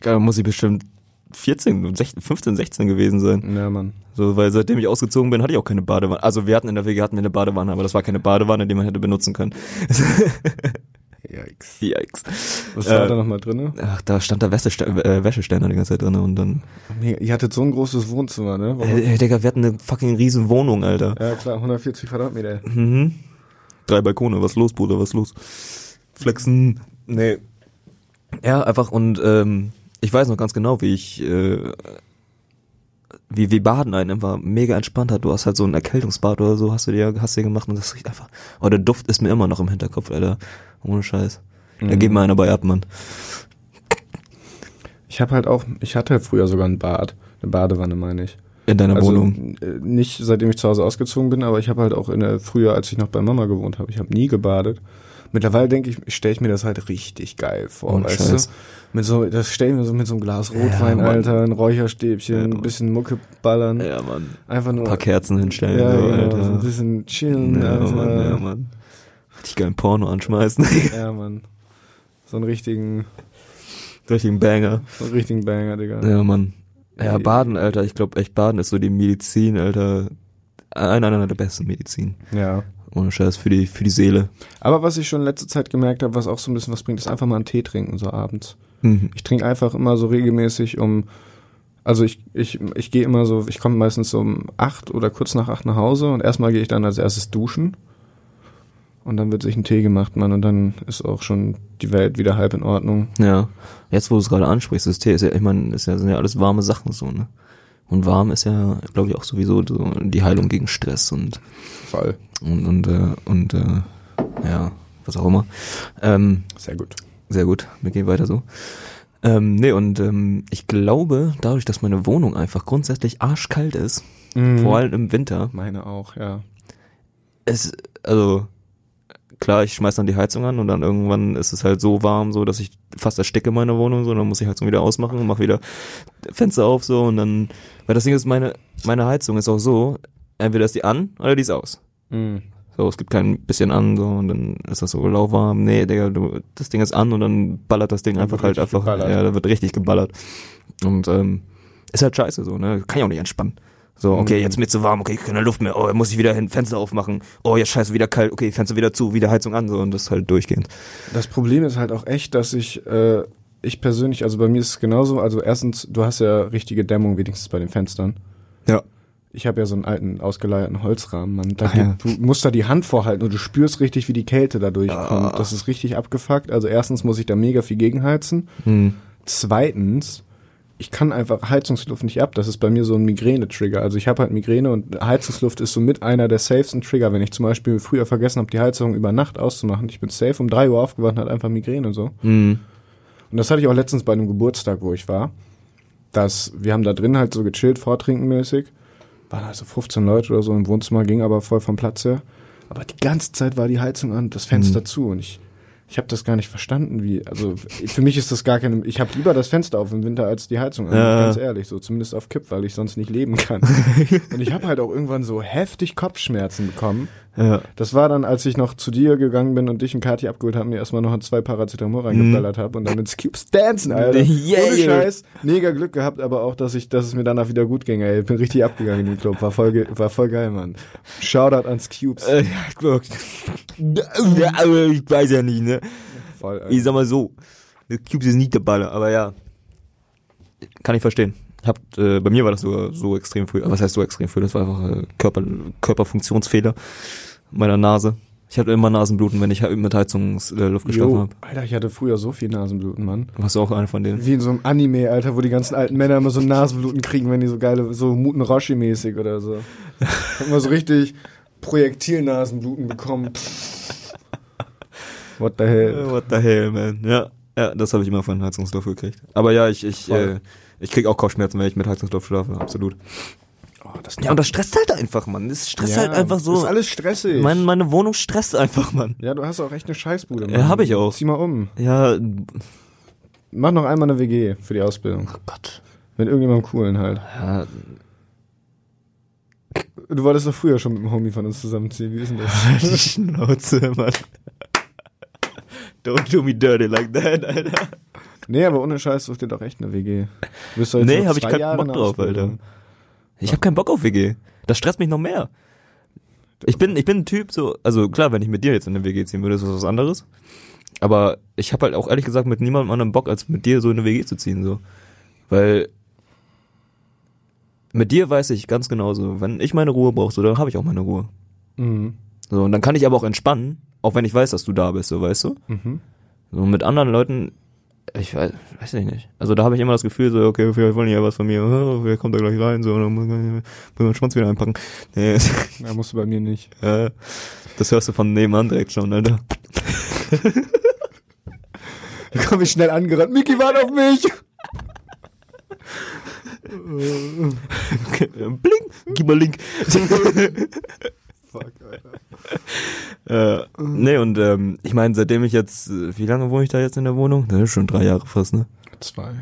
da muss ich bestimmt 14, 16, 15, 16 gewesen sein. Ja, Mann. So, weil seitdem ich ausgezogen bin, hatte ich auch keine Badewanne. Also wir hatten in der WG hatten wir eine Badewanne, aber das war keine Badewanne, die man hätte benutzen können. Yikes. Yikes. Was war Äh, da nochmal drin? Ach, da stand der Wäschestä äh, Wäscheständer die ganze Zeit drin und dann. Ihr hattet so ein großes Wohnzimmer, ne? Warum? Äh, Digga, wir hatten eine fucking riesen Wohnung, Alter. Ja, klar, 140 Quadratmeter. Mhm. Drei Balkone, was los, Bruder, was los? Flexen. Nee. Ja, einfach und ähm, ich weiß noch ganz genau, wie ich äh, wie wie Baden einen einfach mega entspannt hat. Du hast halt so ein Erkältungsbad oder so, hast du dir hast dir gemacht und das riecht einfach. Oh, der Duft ist mir immer noch im Hinterkopf, Alter. Ohne Scheiß. Da Mhm. geht mir einer bei ab, Mann. Ich habe halt auch, ich hatte früher sogar ein Bad, eine Badewanne meine ich. In deiner Also Wohnung. äh, nicht seitdem ich zu Hause ausgezogen bin, aber ich habe halt auch in der früher, als ich noch bei Mama gewohnt habe, ich habe nie gebadet. Mittlerweile denke ich, stelle ich mir das halt richtig geil vor, Ohne weißt Scheiß. du? Mit so, das stelle ich mir so mit so einem Glas Rotwein, Mann. Alter, ein Räucherstäbchen, Ja, ein bisschen Mucke ballern, Ja, Mann. einfach nur Ein paar Kerzen hinstellen, ja, so, genau, Alter. so ein bisschen chillen, ja, Alter. Mann, ja, Mann. Richtig geilen Porno anschmeißen. Ja, Mann. So einen richtigen, Richtigen Banger. so einen richtigen Banger, Digga. Ja, Mann. Ja, Baden, Alter. Ich glaube echt, Baden ist so die Medizin, Alter. Einer, einer der besten Medizin. ja. Ohne Scheiß, für die, für die Seele. Aber was ich schon in letzter Zeit gemerkt habe, was auch so ein bisschen was bringt, ist einfach mal einen Tee trinken, so abends. Mhm. Ich trinke einfach immer so regelmäßig um, also ich, ich, ich gehe immer so, ich komme meistens um acht oder kurz nach acht nach Hause und erstmal gehe ich dann als erstes duschen. Und dann wird sich ein Tee gemacht, Mann, und dann ist auch schon die Welt wieder halb in Ordnung. Ja. Jetzt, wo du es gerade ansprichst, das Tee ist ja, ich meine, ist ja, sind ja alles warme Sachen so, ne? Und warm ist ja, glaube ich, auch sowieso so die Heilung gegen Stress und Voll. und und äh, und äh, ja, was auch immer. Ähm, Sehr gut. sehr gut, wir gehen weiter so. Ähm, nee, und ähm, ich glaube, dadurch, dass meine Wohnung einfach grundsätzlich arschkalt ist, Mhm. vor allem im Winter, Meine auch, ja. es, also, klar, ich schmeiß dann die Heizung an und dann irgendwann ist es halt so warm, so, dass ich fast ersticke in meiner Wohnung, so, dann muss ich Heizung wieder ausmachen und mach wieder Fenster auf, so, und dann, weil das Ding ist, meine, meine Heizung ist auch so, entweder ist die an oder die ist aus. Mhm. So, es gibt kein bisschen an, so, und dann ist das so lauwarm. Nee, Digga, du, das Ding ist an und dann ballert das Ding Dann einfach halt einfach, geballert. ja, da wird richtig geballert. Und, ähm, ist halt scheiße, so, ne, kann ich auch nicht entspannen. So, okay, jetzt mir zu warm, okay, keine Luft mehr, oh, muss ich wieder hin, Fenster aufmachen, oh, jetzt scheiße, wieder kalt, okay, Fenster wieder zu, wieder Heizung an, so, und das halt durchgehend. Das Problem ist halt auch echt, dass ich, äh, ich persönlich, also bei mir ist es genauso, also erstens, du hast ja richtige Dämmung wenigstens bei den Fenstern. Ja. Ich habe ja so einen alten, ausgeleierten Holzrahmen, man. Da ja. Du musst da die Hand vorhalten und du spürst richtig, wie die Kälte da durchkommt. Ah. Das ist richtig abgefuckt. Also erstens muss ich da mega viel gegenheizen. Hm. Zweitens, ich kann einfach Heizungsluft nicht ab. Das ist bei mir so ein Migräne-Trigger. Also ich habe halt Migräne und Heizungsluft ist somit einer der safesten Trigger. Wenn ich zum Beispiel früher vergessen habe, die Heizung über Nacht auszumachen, ich bin safe um drei Uhr aufgewacht und hatte einfach Migräne so. Hm. Und das hatte ich auch letztens bei einem Geburtstag, wo ich war. Dass wir haben da drin halt so gechillt, vortrinkenmäßig. Waren also 15 Leute oder so im Wohnzimmer, ging aber voll vom Platz her. Aber die ganze Zeit war die Heizung an, das Fenster Mhm. zu und ich ich habe das gar nicht verstanden, wie also für mich ist das gar keine ich habe lieber das Fenster auf im Winter als die Heizung an, Ja. ganz ehrlich, so zumindest auf Kipp, weil ich sonst nicht leben kann. und ich habe halt auch irgendwann so heftig Kopfschmerzen bekommen. Ja. Das war dann, als ich noch zu dir gegangen bin und dich und Kathi abgeholt haben, mir erstmal noch zwei Paracetamol reingeballert habe und dann mit Cubes dancen, Alter. Yeah. Ohne Scheiß. Mega Glück gehabt, aber auch, dass ich, dass es mir danach wieder gut ging, ey. Ich bin richtig abgegangen in den Club. War voll, war voll geil, Mann. Shoutout ans Cubes. Äh, ja, guck. Ja, aber ich weiß ja nicht, ne? Voll, Alter. Ich sag mal so, Cubes ist nicht der Baller, aber ja. Kann ich verstehen. Hab, äh, bei mir war das sogar so extrem früh. Was heißt so extrem früh? Das war einfach äh, Körper, Körperfunktionsfehler meiner Nase. Ich hatte immer Nasenbluten, wenn ich halt mit Heizungsluft äh, geschlafen habe. Alter, ich hatte früher so viel Nasenbluten, Mann. Warst du auch einer von denen? Wie in so einem Anime, Alter, wo die ganzen alten Männer immer so Nasenbluten kriegen, wenn die so geile, so Muten Roshi-mäßig oder so. immer so richtig Projektilnasenbluten bekommen. What the hell? What the hell, man. Ja, ja das habe ich immer von Heizungsluft gekriegt. Aber ja, ich, ich, Voll. äh, ich krieg auch Kopfschmerzen, wenn ich mit Heizungsluft schlafe, absolut. Oh, das Ja, und das stresst halt einfach, Mann. Das stresst halt einfach so. Ist alles stressig. Meine, meine Wohnung stresst einfach, Mann. ja, du hast auch echt eine Scheißbude, Mann. Ja, hab ich auch. Zieh mal um. Ja, Mach noch einmal eine WG für die Ausbildung. oh Gott. Mit irgendjemandem coolen halt. Ja, Du wolltest doch früher schon mit einem Homie von uns zusammenziehen. Wie ist denn die das? Schnauze, Mann. Don't do me dirty like that, Alter. Nee, aber ohne Scheiß such dir doch echt eine WG. Du bist doch jetzt Nee, noch hab ich keinen Jahre Bock drauf. Alter. Ich hab keinen Bock auf WG. Das stresst mich noch mehr. Ich bin, ich bin ein Typ so, also klar, wenn ich mit dir jetzt in eine WG ziehen würde, ist das was anderes. Aber ich habe halt auch ehrlich gesagt mit niemandem anderen Bock, als mit dir so in eine WG zu ziehen, so. Weil mit dir weiß ich ganz genau so, wenn ich meine Ruhe brauche, so, dann habe ich auch meine Ruhe. Mhm. So, und dann kann ich aber auch entspannen, auch wenn ich weiß, dass du da bist, so, weißt du? Mhm. So, mit anderen Leuten, ich weiß, weiß ich nicht. Also da habe ich immer das Gefühl, so, okay, vielleicht wollen die ja was von mir, oh, wer kommt da gleich rein, so, dann muss man man den Schwanz wieder einpacken. Nee, Ja, musst du bei mir nicht. äh, das hörst du von nebenan direkt schon, Alter. Da komm ich schnell angerannt. Miki, warte auf mich! Blink, gib mal Link. Fuck, Alter. äh, nee, und ähm, ich meine, seitdem ich jetzt, äh, wie lange wohne ich da jetzt in der Wohnung? Das ist schon drei Jahre fast, ne? Zwei.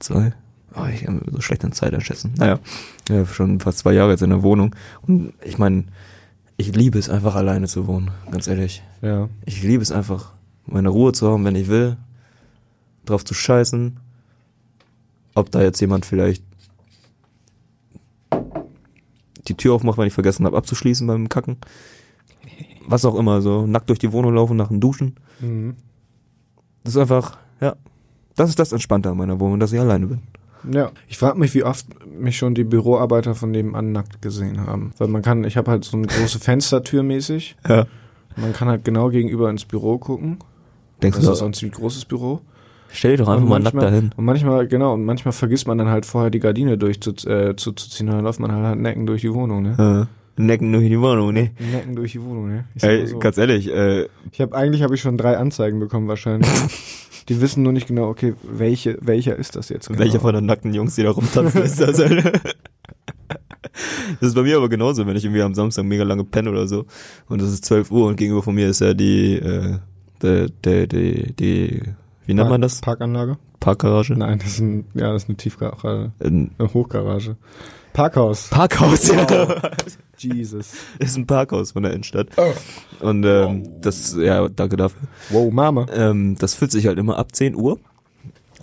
Zwei? Oh, ich kann so schlecht an Zeit einschätzen. Naja, ja, schon fast zwei Jahre jetzt in der Wohnung. Und ich meine, ich liebe es einfach alleine zu wohnen, ganz ehrlich. Ja. Ich liebe es einfach, meine Ruhe zu haben, wenn ich will, drauf zu scheißen. Ob da jetzt jemand vielleicht die Tür aufmacht, wenn ich vergessen habe abzuschließen beim Kacken. Was auch immer, so nackt durch die Wohnung laufen nach dem Duschen. Mhm. Das ist einfach, ja. Das ist das Entspannte an meiner Wohnung, dass ich alleine bin. Ja. Ich frage mich, wie oft mich schon die Büroarbeiter von nebenan nackt gesehen haben. Weil man kann, ich habe halt so eine große Fenstertür mäßig. Ja. Man kann halt genau gegenüber ins Büro gucken. Denkst Das du, ist auch ein ziemlich großes Büro. Stell dich doch einfach Und mal nackt manchmal- dahin. Und manchmal, genau, und manchmal vergisst man dann halt vorher die Gardine durchzuziehen äh, zuzuziehen und dann läuft man halt, halt necken durch die Wohnung, ne? Äh, necken durch die Wohnung, ne? Necken durch die Wohnung, ne? Ey, so. ganz ehrlich, äh, ich habe eigentlich habe ich schon drei Anzeigen bekommen wahrscheinlich. die wissen nur nicht genau, okay, welche welcher ist das jetzt? Genau. welcher von den nackten Jungs, die da rumtanzen, ist das? Das ist bei mir aber genauso, wenn ich irgendwie am Samstag mega lange penne oder so und es ist 12 Uhr und gegenüber von mir ist ja die, äh, die, die, die, die wie nennt man das? Parkanlage? Parkgarage? Nein, das ist ein, ja, das ist eine Tiefgarage, Ein eine Hochgarage. Parkhaus. Parkhaus, ja. Jesus. ist ein Parkhaus von der Innenstadt. Und ähm, das, ja, danke dafür. Wow, Mama. Ähm, das füllt sich halt immer ab 10 Uhr.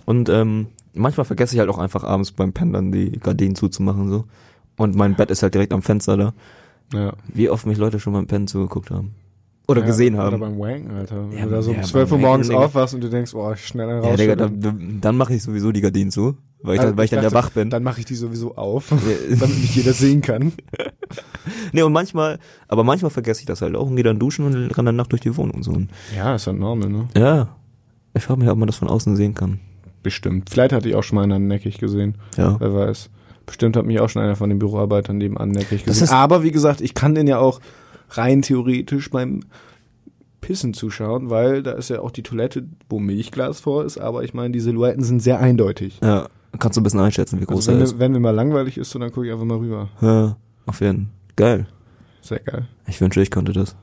Und ähm, manchmal vergesse ich halt auch einfach abends beim Pennen dann die Gardinen zuzumachen so. Und mein Bett ist halt direkt am Fenster da. Ja. Wie oft mich Leute schon beim Pennen zugeguckt haben. Oder ja, gesehen Oder haben. beim Wanken, Alter. Wenn Ja, du da so um ja, 12 Uhr morgens Wanken, aufwachst und du denkst, oh, schnell einen Ja, raus. Digga, dann, dann mache ich sowieso die Gardinen zu, weil ich dann, weil ich dann ja wach bin. Dann mache ich die sowieso auf, Ja. damit mich jeder sehen kann. Nee, und manchmal, aber manchmal vergesse ich das halt auch und gehe dann duschen und renn dann nachts durch die Wohnung so. Und Ja, ist halt normal, ne? ja. Ich frage mich, ob man das von außen sehen kann. Bestimmt. Vielleicht hatte ich auch schon mal einen neckig gesehen. Ja. Wer weiß. Bestimmt hat mich auch schon einer von den Büroarbeitern nebenan neckig gesehen. Aber wie gesagt, ich kann den ja auch rein theoretisch beim Pissen zuschauen, weil da ist ja auch die Toilette, wo Milchglas vor ist. Aber ich meine, die Silhouetten sind sehr eindeutig. Ja. Kannst du ein bisschen einschätzen, wie groß Also wenn, er ist. wenn mir mal langweilig ist, so, dann gucke ich einfach mal rüber. Ja, auf jeden Fall. Geil. Sehr geil. Ich wünsche, ich konnte das.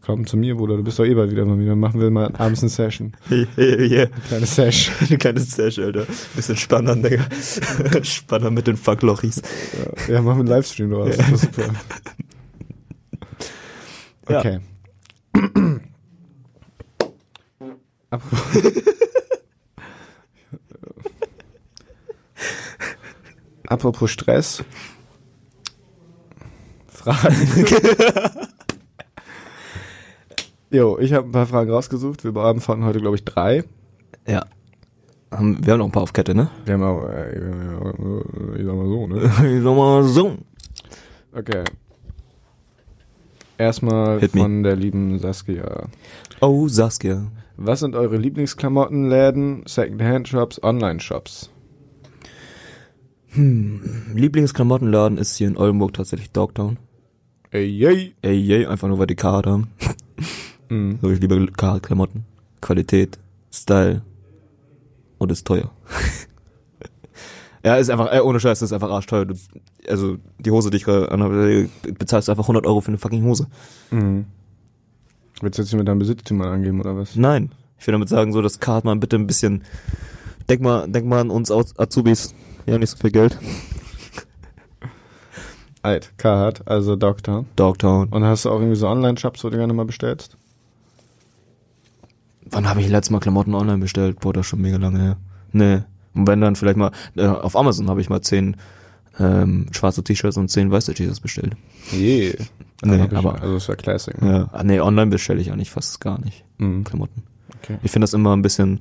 Komm zu mir, Bruder. Du bist doch eh bald wieder mal wieder. Machen wir mal abends eine Session. yeah. Kleine Session. Eine kleine Stash, Alter. Bisschen spannender, Digga. Spannender mit den Fucklochis. Ja, ja machen wir einen Livestream draus. Das ist super. Ja. Okay. Apropos, Apropos Stress. Fragen. Jo, ich habe ein paar Fragen rausgesucht. Wir beantworten heute, glaube ich, drei. Ja. Haben- Wir haben noch ein paar auf Kette, ne? Wir haben auch, äh, ich sag mal so, ne? Ich sag mal so. Okay. Erstmal Hit me. von der lieben Saskia. Oh, Saskia. Was sind eure Lieblingsklamottenläden, Secondhand-Shops, Online-Shops? Lieblingsklamottenladen ist hier in Oldenburg tatsächlich Dogtown. Ey, yay. Ey, yay, einfach nur weil die Carhartt haben. Mhm. So, ich liebe Carhartt-Klamotten. Qualität, Style und ist teuer. ja, ist einfach, äh, ohne Scheiß, ist einfach arschteuer. Du, also, die Hose, die ich gerade anhabe, äh, bezahlst du einfach 100 Euro für eine fucking Hose. Mhm. Willst du jetzt mit deinem Besitztümer angeben, oder was? Nein. Ich will damit sagen, so, das Carhartt mal bitte ein bisschen, denk mal, denk mal an uns Az- Azubis. Wir haben nicht so viel Geld. Alt, Carhartt, also Dogtown. Dogtown. Und hast du auch irgendwie so Online-Shops, wo du gerne mal bestellst? Wann habe ich letztes Mal Klamotten online bestellt? Boah, das ist schon mega lange her. Nee. Und wenn dann vielleicht mal, äh, auf Amazon habe ich mal zehn ähm, schwarze T-Shirts und zehn weiße T-Shirts bestellt. Je. Nee, ich- aber- Also, ist ja Classic. ne? Ja. Ah, nee, online bestelle ich eigentlich fast gar nicht. Mhm. Klamotten. Okay. Ich finde das immer ein bisschen,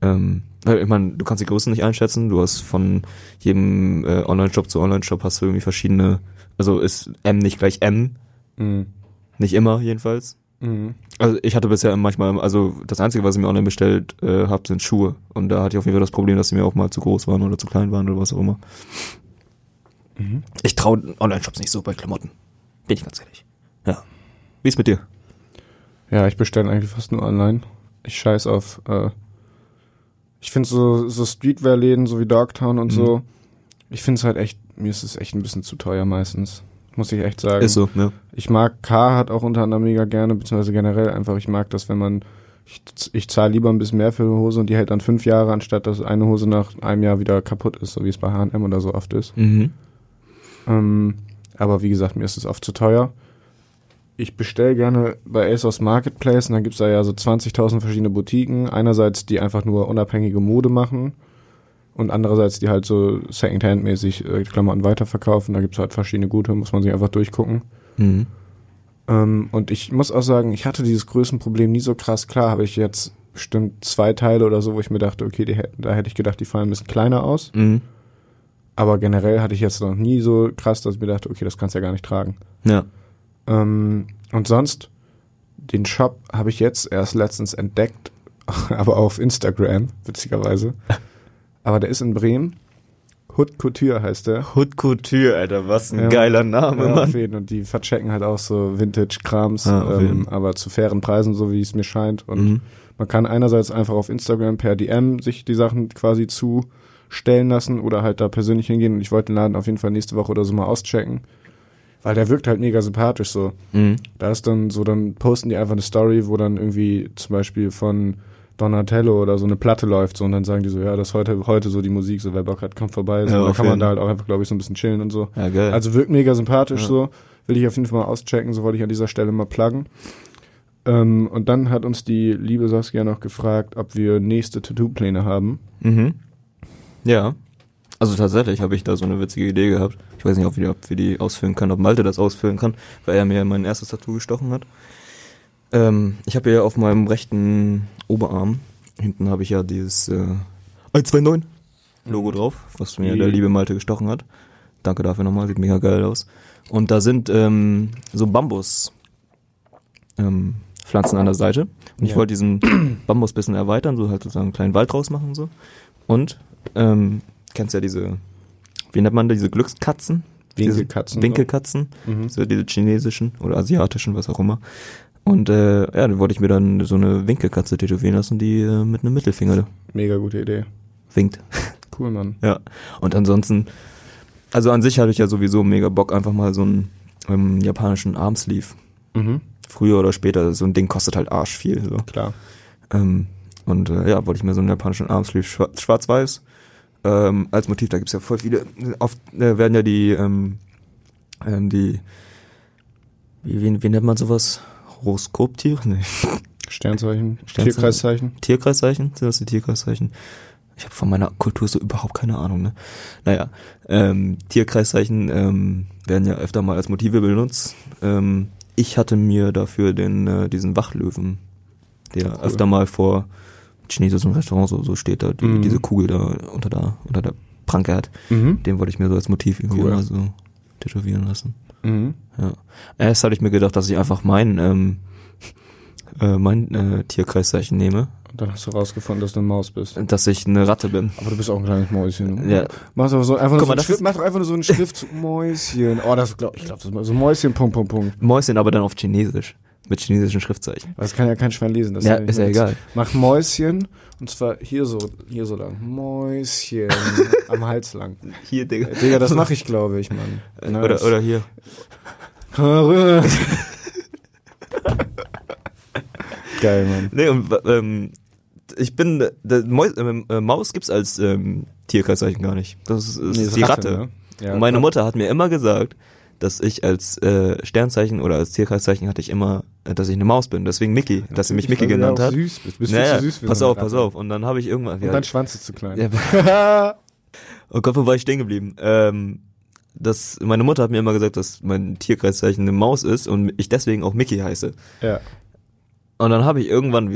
ähm, ich meine, du kannst die Größen nicht einschätzen. Du hast von jedem äh, Online-Shop zu Online-Shop hast du irgendwie verschiedene, also ist M nicht gleich M. Mhm. Nicht immer jedenfalls. Mhm. Also ich hatte bisher manchmal, also das Einzige, was ich mir online bestellt äh, habe, sind Schuhe. Und da hatte ich auf jeden Fall das Problem, dass sie mir auch mal zu groß waren oder zu klein waren oder was auch immer. Mhm. Ich traue Online-Shops nicht so bei Klamotten. Bin ich ganz ehrlich. Ja. Wie ist mit dir? Ja, ich bestelle eigentlich fast nur online. Ich scheiß auf, äh, ich finde so, so Streetwear-Läden, so wie Dogtown und Mhm. so, Ich finde es halt echt, mir ist es echt ein bisschen zu teuer meistens. Muss ich echt sagen. Ist so, ja. Ich mag K hat auch unter anderem mega gerne, beziehungsweise generell einfach, ich mag das, wenn man, ich, ich zahle lieber ein bisschen mehr für eine Hose und die hält dann fünf Jahre, anstatt dass eine Hose nach einem Jahr wieder kaputt ist, so wie es bei H&M oder so oft ist. Mhm. Ähm, aber wie gesagt, mir ist es oft zu teuer. Ich bestelle gerne bei ASOS Marketplace und dann gibt's da ja so 20.000 verschiedene Boutiquen. Einerseits, die einfach nur unabhängige Mode machen und andererseits, die halt so Secondhand-mäßig äh, Klamotten weiterverkaufen. Da gibt's halt verschiedene gute, muss man sich einfach durchgucken. Mhm. Ähm, und ich muss auch sagen, ich hatte dieses Größenproblem nie so krass. Klar habe ich jetzt bestimmt zwei Teile oder so, wo ich mir dachte, okay, die, da hätte ich gedacht, die fallen ein bisschen kleiner aus. Mhm. Aber generell hatte ich jetzt noch nie so krass, dass ich mir dachte, okay, das kannst du ja gar nicht tragen. Ja. Ähm, und sonst, den Shop habe ich jetzt erst letztens entdeckt, aber auf Instagram, witzigerweise. Aber der ist in Bremen. Hood Couture heißt der. Hood Couture, Alter, was ein Ja. geiler Name, Ja, Mann. auf jeden. Und die verchecken halt auch so Vintage-Krams, Ah, ähm, aber zu fairen Preisen, so wie es mir scheint. Und Mhm. man kann einerseits einfach auf Instagram per DM sich die Sachen quasi zustellen lassen oder halt da persönlich hingehen. Und ich wollte den Laden auf jeden Fall nächste Woche oder so mal auschecken. Weil der wirkt halt mega sympathisch so. Mhm. Da ist dann so, dann posten die einfach eine Story, wo dann irgendwie zum Beispiel von Donatello oder so eine Platte läuft so und dann sagen die so, ja, das ist heute, heute so die Musik, so wer Bock hat, kommt vorbei. So, Ja, dann kann man da halt auch einfach, glaube ich, so ein bisschen chillen und so. Ja, geil. Also wirkt mega sympathisch Ja. so. Will ich auf jeden Fall mal auschecken, so wollte ich an dieser Stelle mal pluggen. Ähm, und dann hat uns die liebe Saskia noch gefragt, ob wir nächste Tattoo-Pläne haben. Mhm. Ja. Also tatsächlich habe ich da so eine witzige Idee gehabt. Ich weiß nicht, ob wir, ob wir die ausfüllen können, ob Malte das ausfüllen kann, weil er mir mein erstes Tattoo gestochen hat. Ähm, ich habe ja auf meinem rechten Oberarm, hinten habe ich ja dieses äh, 129 Logo drauf, was mir Die- der liebe Malte gestochen hat. Danke dafür nochmal, sieht mega geil aus. Und da sind ähm, so Bambus ähm, Pflanzen an der Seite. Und ich Ja. wollte diesen Bambus bisschen erweitern, so halt sozusagen einen kleinen Wald draus machen und so. Und ähm, kennst ja diese, wie nennt man die, diese Glückskatzen? Winkelkatzen. Diese Winkelkatzen, Mhm. so diese chinesischen oder asiatischen, was auch immer. Und äh, ja, dann wollte ich mir dann so eine Winkelkatze tätowieren lassen, die äh, mit einem Mittelfinger Mega gute Idee. winkt. Cool, Mann. Ja. Und ansonsten, also an sich hatte ich ja sowieso mega Bock, einfach mal so einen ähm, japanischen Armsleeve. Mhm. Früher oder später, so ein Ding kostet halt arsch viel. So. Klar. Ähm, und äh, ja, wollte ich mir so einen japanischen Armsleeve schwa- schwarz-weiß ähm, als Motiv. Da gibt's ja voll viele. Oft äh, werden ja die, ähm, ähm, die, wie, wie, wie nennt man sowas? Horoskoptiere? Nee. Sternzeichen, Sternzeichen. Tierkreiszeichen. Tierkreiszeichen? Sind das die Tierkreiszeichen? Ich habe von meiner Kultur so überhaupt keine Ahnung, ne? Naja, ähm, Tierkreiszeichen ähm, werden ja öfter mal als Motive benutzt. Ähm, ich hatte mir dafür den äh, diesen Wachlöwen, der Cool. öfter mal vor chinesischen Restaurants so, so steht, da die, Mhm. diese Kugel da unter der unter der Pranke hat. Mhm. Den wollte ich mir so als Motiv irgendwie Cool. so tätowieren lassen. Mhm. Ja. Erst hatte ich mir gedacht, dass ich einfach mein ähm, äh, mein äh, Tierkreiszeichen nehme, Und dann hast du rausgefunden, dass du eine Maus bist. dass ich eine Ratte bin. Aber du bist auch ein kleines Mäuschen. Ja. Mach doch so einfach nur Guck so mal, Schrift, mach doch einfach nur so einen Schriftzug Mäuschen. Oh, das glaub, ich glaube, das ist so Mäuschen, Punkt, Punkt, Punkt. Mäuschen aber dann auf Chinesisch. Mit chinesischen Schriftzeichen. Das kann ja kein Schwein lesen. Das Ja, ist ja mehr egal. Mach Mäuschen und zwar hier so, hier so lang. Mäuschen am Hals lang. Hier, Digga. Äh, Digga, das mache ich, glaube ich, Mann. Oder, oder hier. Geil, Mann. Nee, und, ähm, ich bin, Mäus, ähm, äh, Maus gibt's als ähm, Tierkreiszeichen gar nicht. Das ist, das Nee, ist die Ratte. ne? Ja, und meine klar. Mutter hat mir immer gesagt, dass ich als äh, Sternzeichen oder als Tierkreiszeichen hatte ich immer, äh, dass ich eine Maus bin. Deswegen Mickey, dass sie mich Mickey genannt ja hat. Süß bist. Bist Naja, zu süß pass auf, pass auf. Und dann habe ich irgendwann. Und dein Schwanz ist zu klein. Ja. oh Gott, wo war ich stehen geblieben? Ähm, das, meine Mutter hat mir immer gesagt, dass mein Tierkreiszeichen eine Maus ist und ich deswegen auch Mickey heiße. ja. Und dann habe ich irgendwann,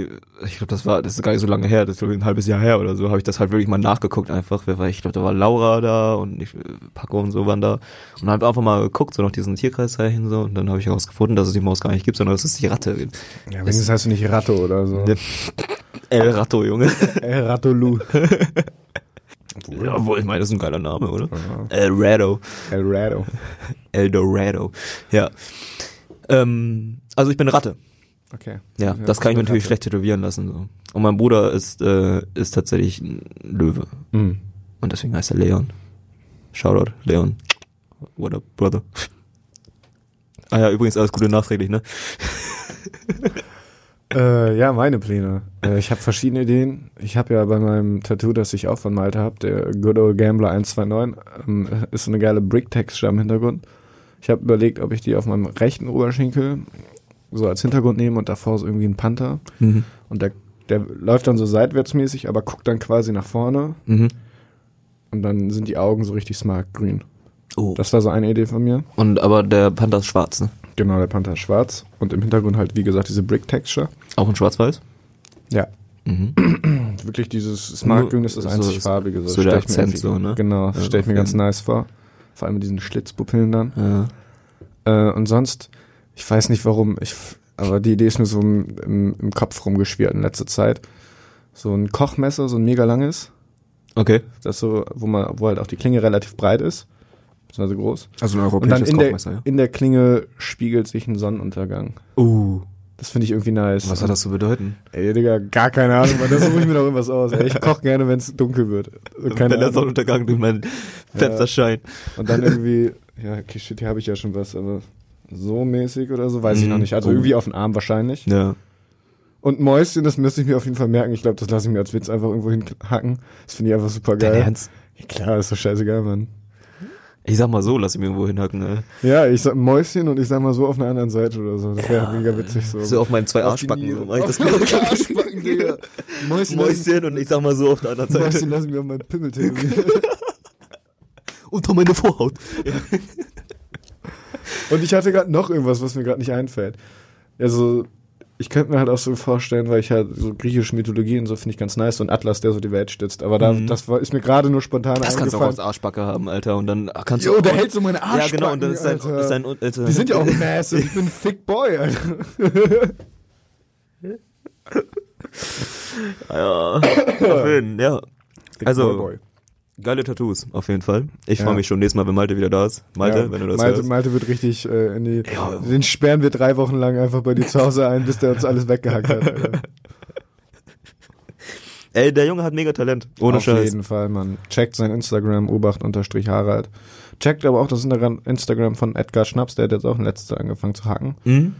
ich glaube, das war, das ist gar nicht so lange her, das ist ein halbes Jahr her oder so, habe ich das halt wirklich mal nachgeguckt einfach. Ich glaube, da war Laura da und ich, Paco und so waren da. Und habe einfach mal geguckt, so nach diesen Tierkreiszeichen so. Und dann habe ich herausgefunden, dass es die Maus gar nicht gibt, sondern dass es die Ratte gibt. Ja, wenigstens heißt du nicht Ratto oder so. El Ratto, Junge. El Rattolu. ja, wohl, ich meine, das ist ein geiler Name, oder? Ja. El Rado. El Rado. El Dorado. Ja. Ähm, also ich bin eine Ratte. Okay. Ja, das kann ich mir natürlich schlecht tätowieren lassen. So. Und mein Bruder ist, äh, ist tatsächlich ein Löwe. Mhm. Und deswegen heißt er Leon. Shoutout, Leon. What up, brother? Ah ja, übrigens alles Gute nachträglich, ne? Äh, ja, meine Pläne. Äh, ich habe verschiedene Ideen. Ich habe ja bei meinem Tattoo, das ich auch von Malte habe, der Good Old Gambler 129, ähm, ist so eine geile Brick-Texture im Hintergrund. Ich habe überlegt, ob ich die auf meinem rechten Oberschenkel so als Hintergrund nehme und davor so irgendwie ein Panther. Mhm. Und der, der läuft dann so seitwärtsmäßig, aber guckt dann quasi nach vorne. Mhm. Und dann sind die Augen so richtig smartgrün. Oh. Das war so eine Idee von mir. Und aber der Panther ist schwarz, ne? Genau, der Panther ist schwarz. Und im Hintergrund halt, wie gesagt, diese Brick-Texture. Auch in schwarz-weiß? Ja. Mhm. Wirklich dieses Smartgrün ist das So- einzig farbige. so der ich mir Akzent so, ne? Genau, das Ja, stelle ich mir ganz nice vor. Vor allem mit diesen Schlitzpupillen dann. Ja. Äh, und sonst, ich weiß nicht warum, ich, aber die Idee ist mir so im, im, im Kopf rumgeschwirrt in letzter Zeit. So ein Kochmesser, so ein mega langes, Okay. das so, wo man, wo halt auch die Klinge relativ breit ist, beziehungsweise groß. Also ein Und dann europäisches in der, Kochmesser, ja. in der Klinge spiegelt sich ein Sonnenuntergang. Uh. Das finde ich irgendwie nice. Was hat das zu bedeuten? Ey, Digga, gar keine Ahnung, weil das suche ich mir doch irgendwas aus. Ey, ich koche gerne, wenn es dunkel wird. So, Keine Wenn der Ahnung. Sonnenuntergang durch mein Fenster scheint. Und dann irgendwie, ja, okay, shit, hier habe ich ja schon was, aber so mäßig oder so, weiß ich Mhm. noch nicht. Also Oh. irgendwie auf den Arm wahrscheinlich. Ja. Und Mäuschen, das müsste ich mir auf jeden Fall merken. Ich glaube, das lasse ich mir als Witz einfach irgendwo hinhacken. Das finde ich einfach super Dein geil. Ernst? Ja, klar, ist doch scheißegal, Mann. Ich sag mal so, lass ich mir irgendwo hinhacken, ne? Ja, ich sag Mäuschen und ich sag mal so auf einer anderen Seite oder so. Das wäre mega witzig so. So auf meinen zwei Auf Arschbacken. So mach ich das Auf Arschbacken, Digga. Mäuschen, Mäuschen und ich sag mal so auf der anderen Seite. Mäuschen lassen wir auf meinen Pimmel tätowieren. Unter meine Vorhaut. Und ich hatte gerade noch irgendwas, was mir gerade nicht einfällt. Also, ich könnte mir halt auch so vorstellen, weil ich halt so griechische Mythologie und so finde ich ganz nice, so ein Atlas, der so die Welt stützt. Aber da, Mhm. das war, ist mir gerade nur spontan Das kannst du auch aus Arschbacke haben, Alter. Und dann kannst du. Jo, auch- der hält so meine Ja, Arschbacken, genau. Und dann ist dein, ist dein, Alter. Die sind ja auch massive. Ich bin ein Thick Boy, Alter. Ja. Auf jeden, ja. Thick Also, Boy. Geile Tattoos, auf jeden Fall. Ich Ja. freue mich schon nächstes Mal, wenn Malte wieder da ist. Malte, Ja, wenn du das Malte, hörst. Malte wird richtig äh, in die. Ja. Den sperren wir drei Wochen lang einfach bei dir zu Hause ein, bis der uns alles weggehackt hat. Alter. Ey, der Junge hat mega Talent. Ohne Auf Scheiß. jeden Fall, Mann. Checkt sein Instagram, obacht-harald. Checkt aber auch das Instagram von Edgar Schnaps, der hat jetzt auch in letzter Zeit angefangen zu hacken. Mhm.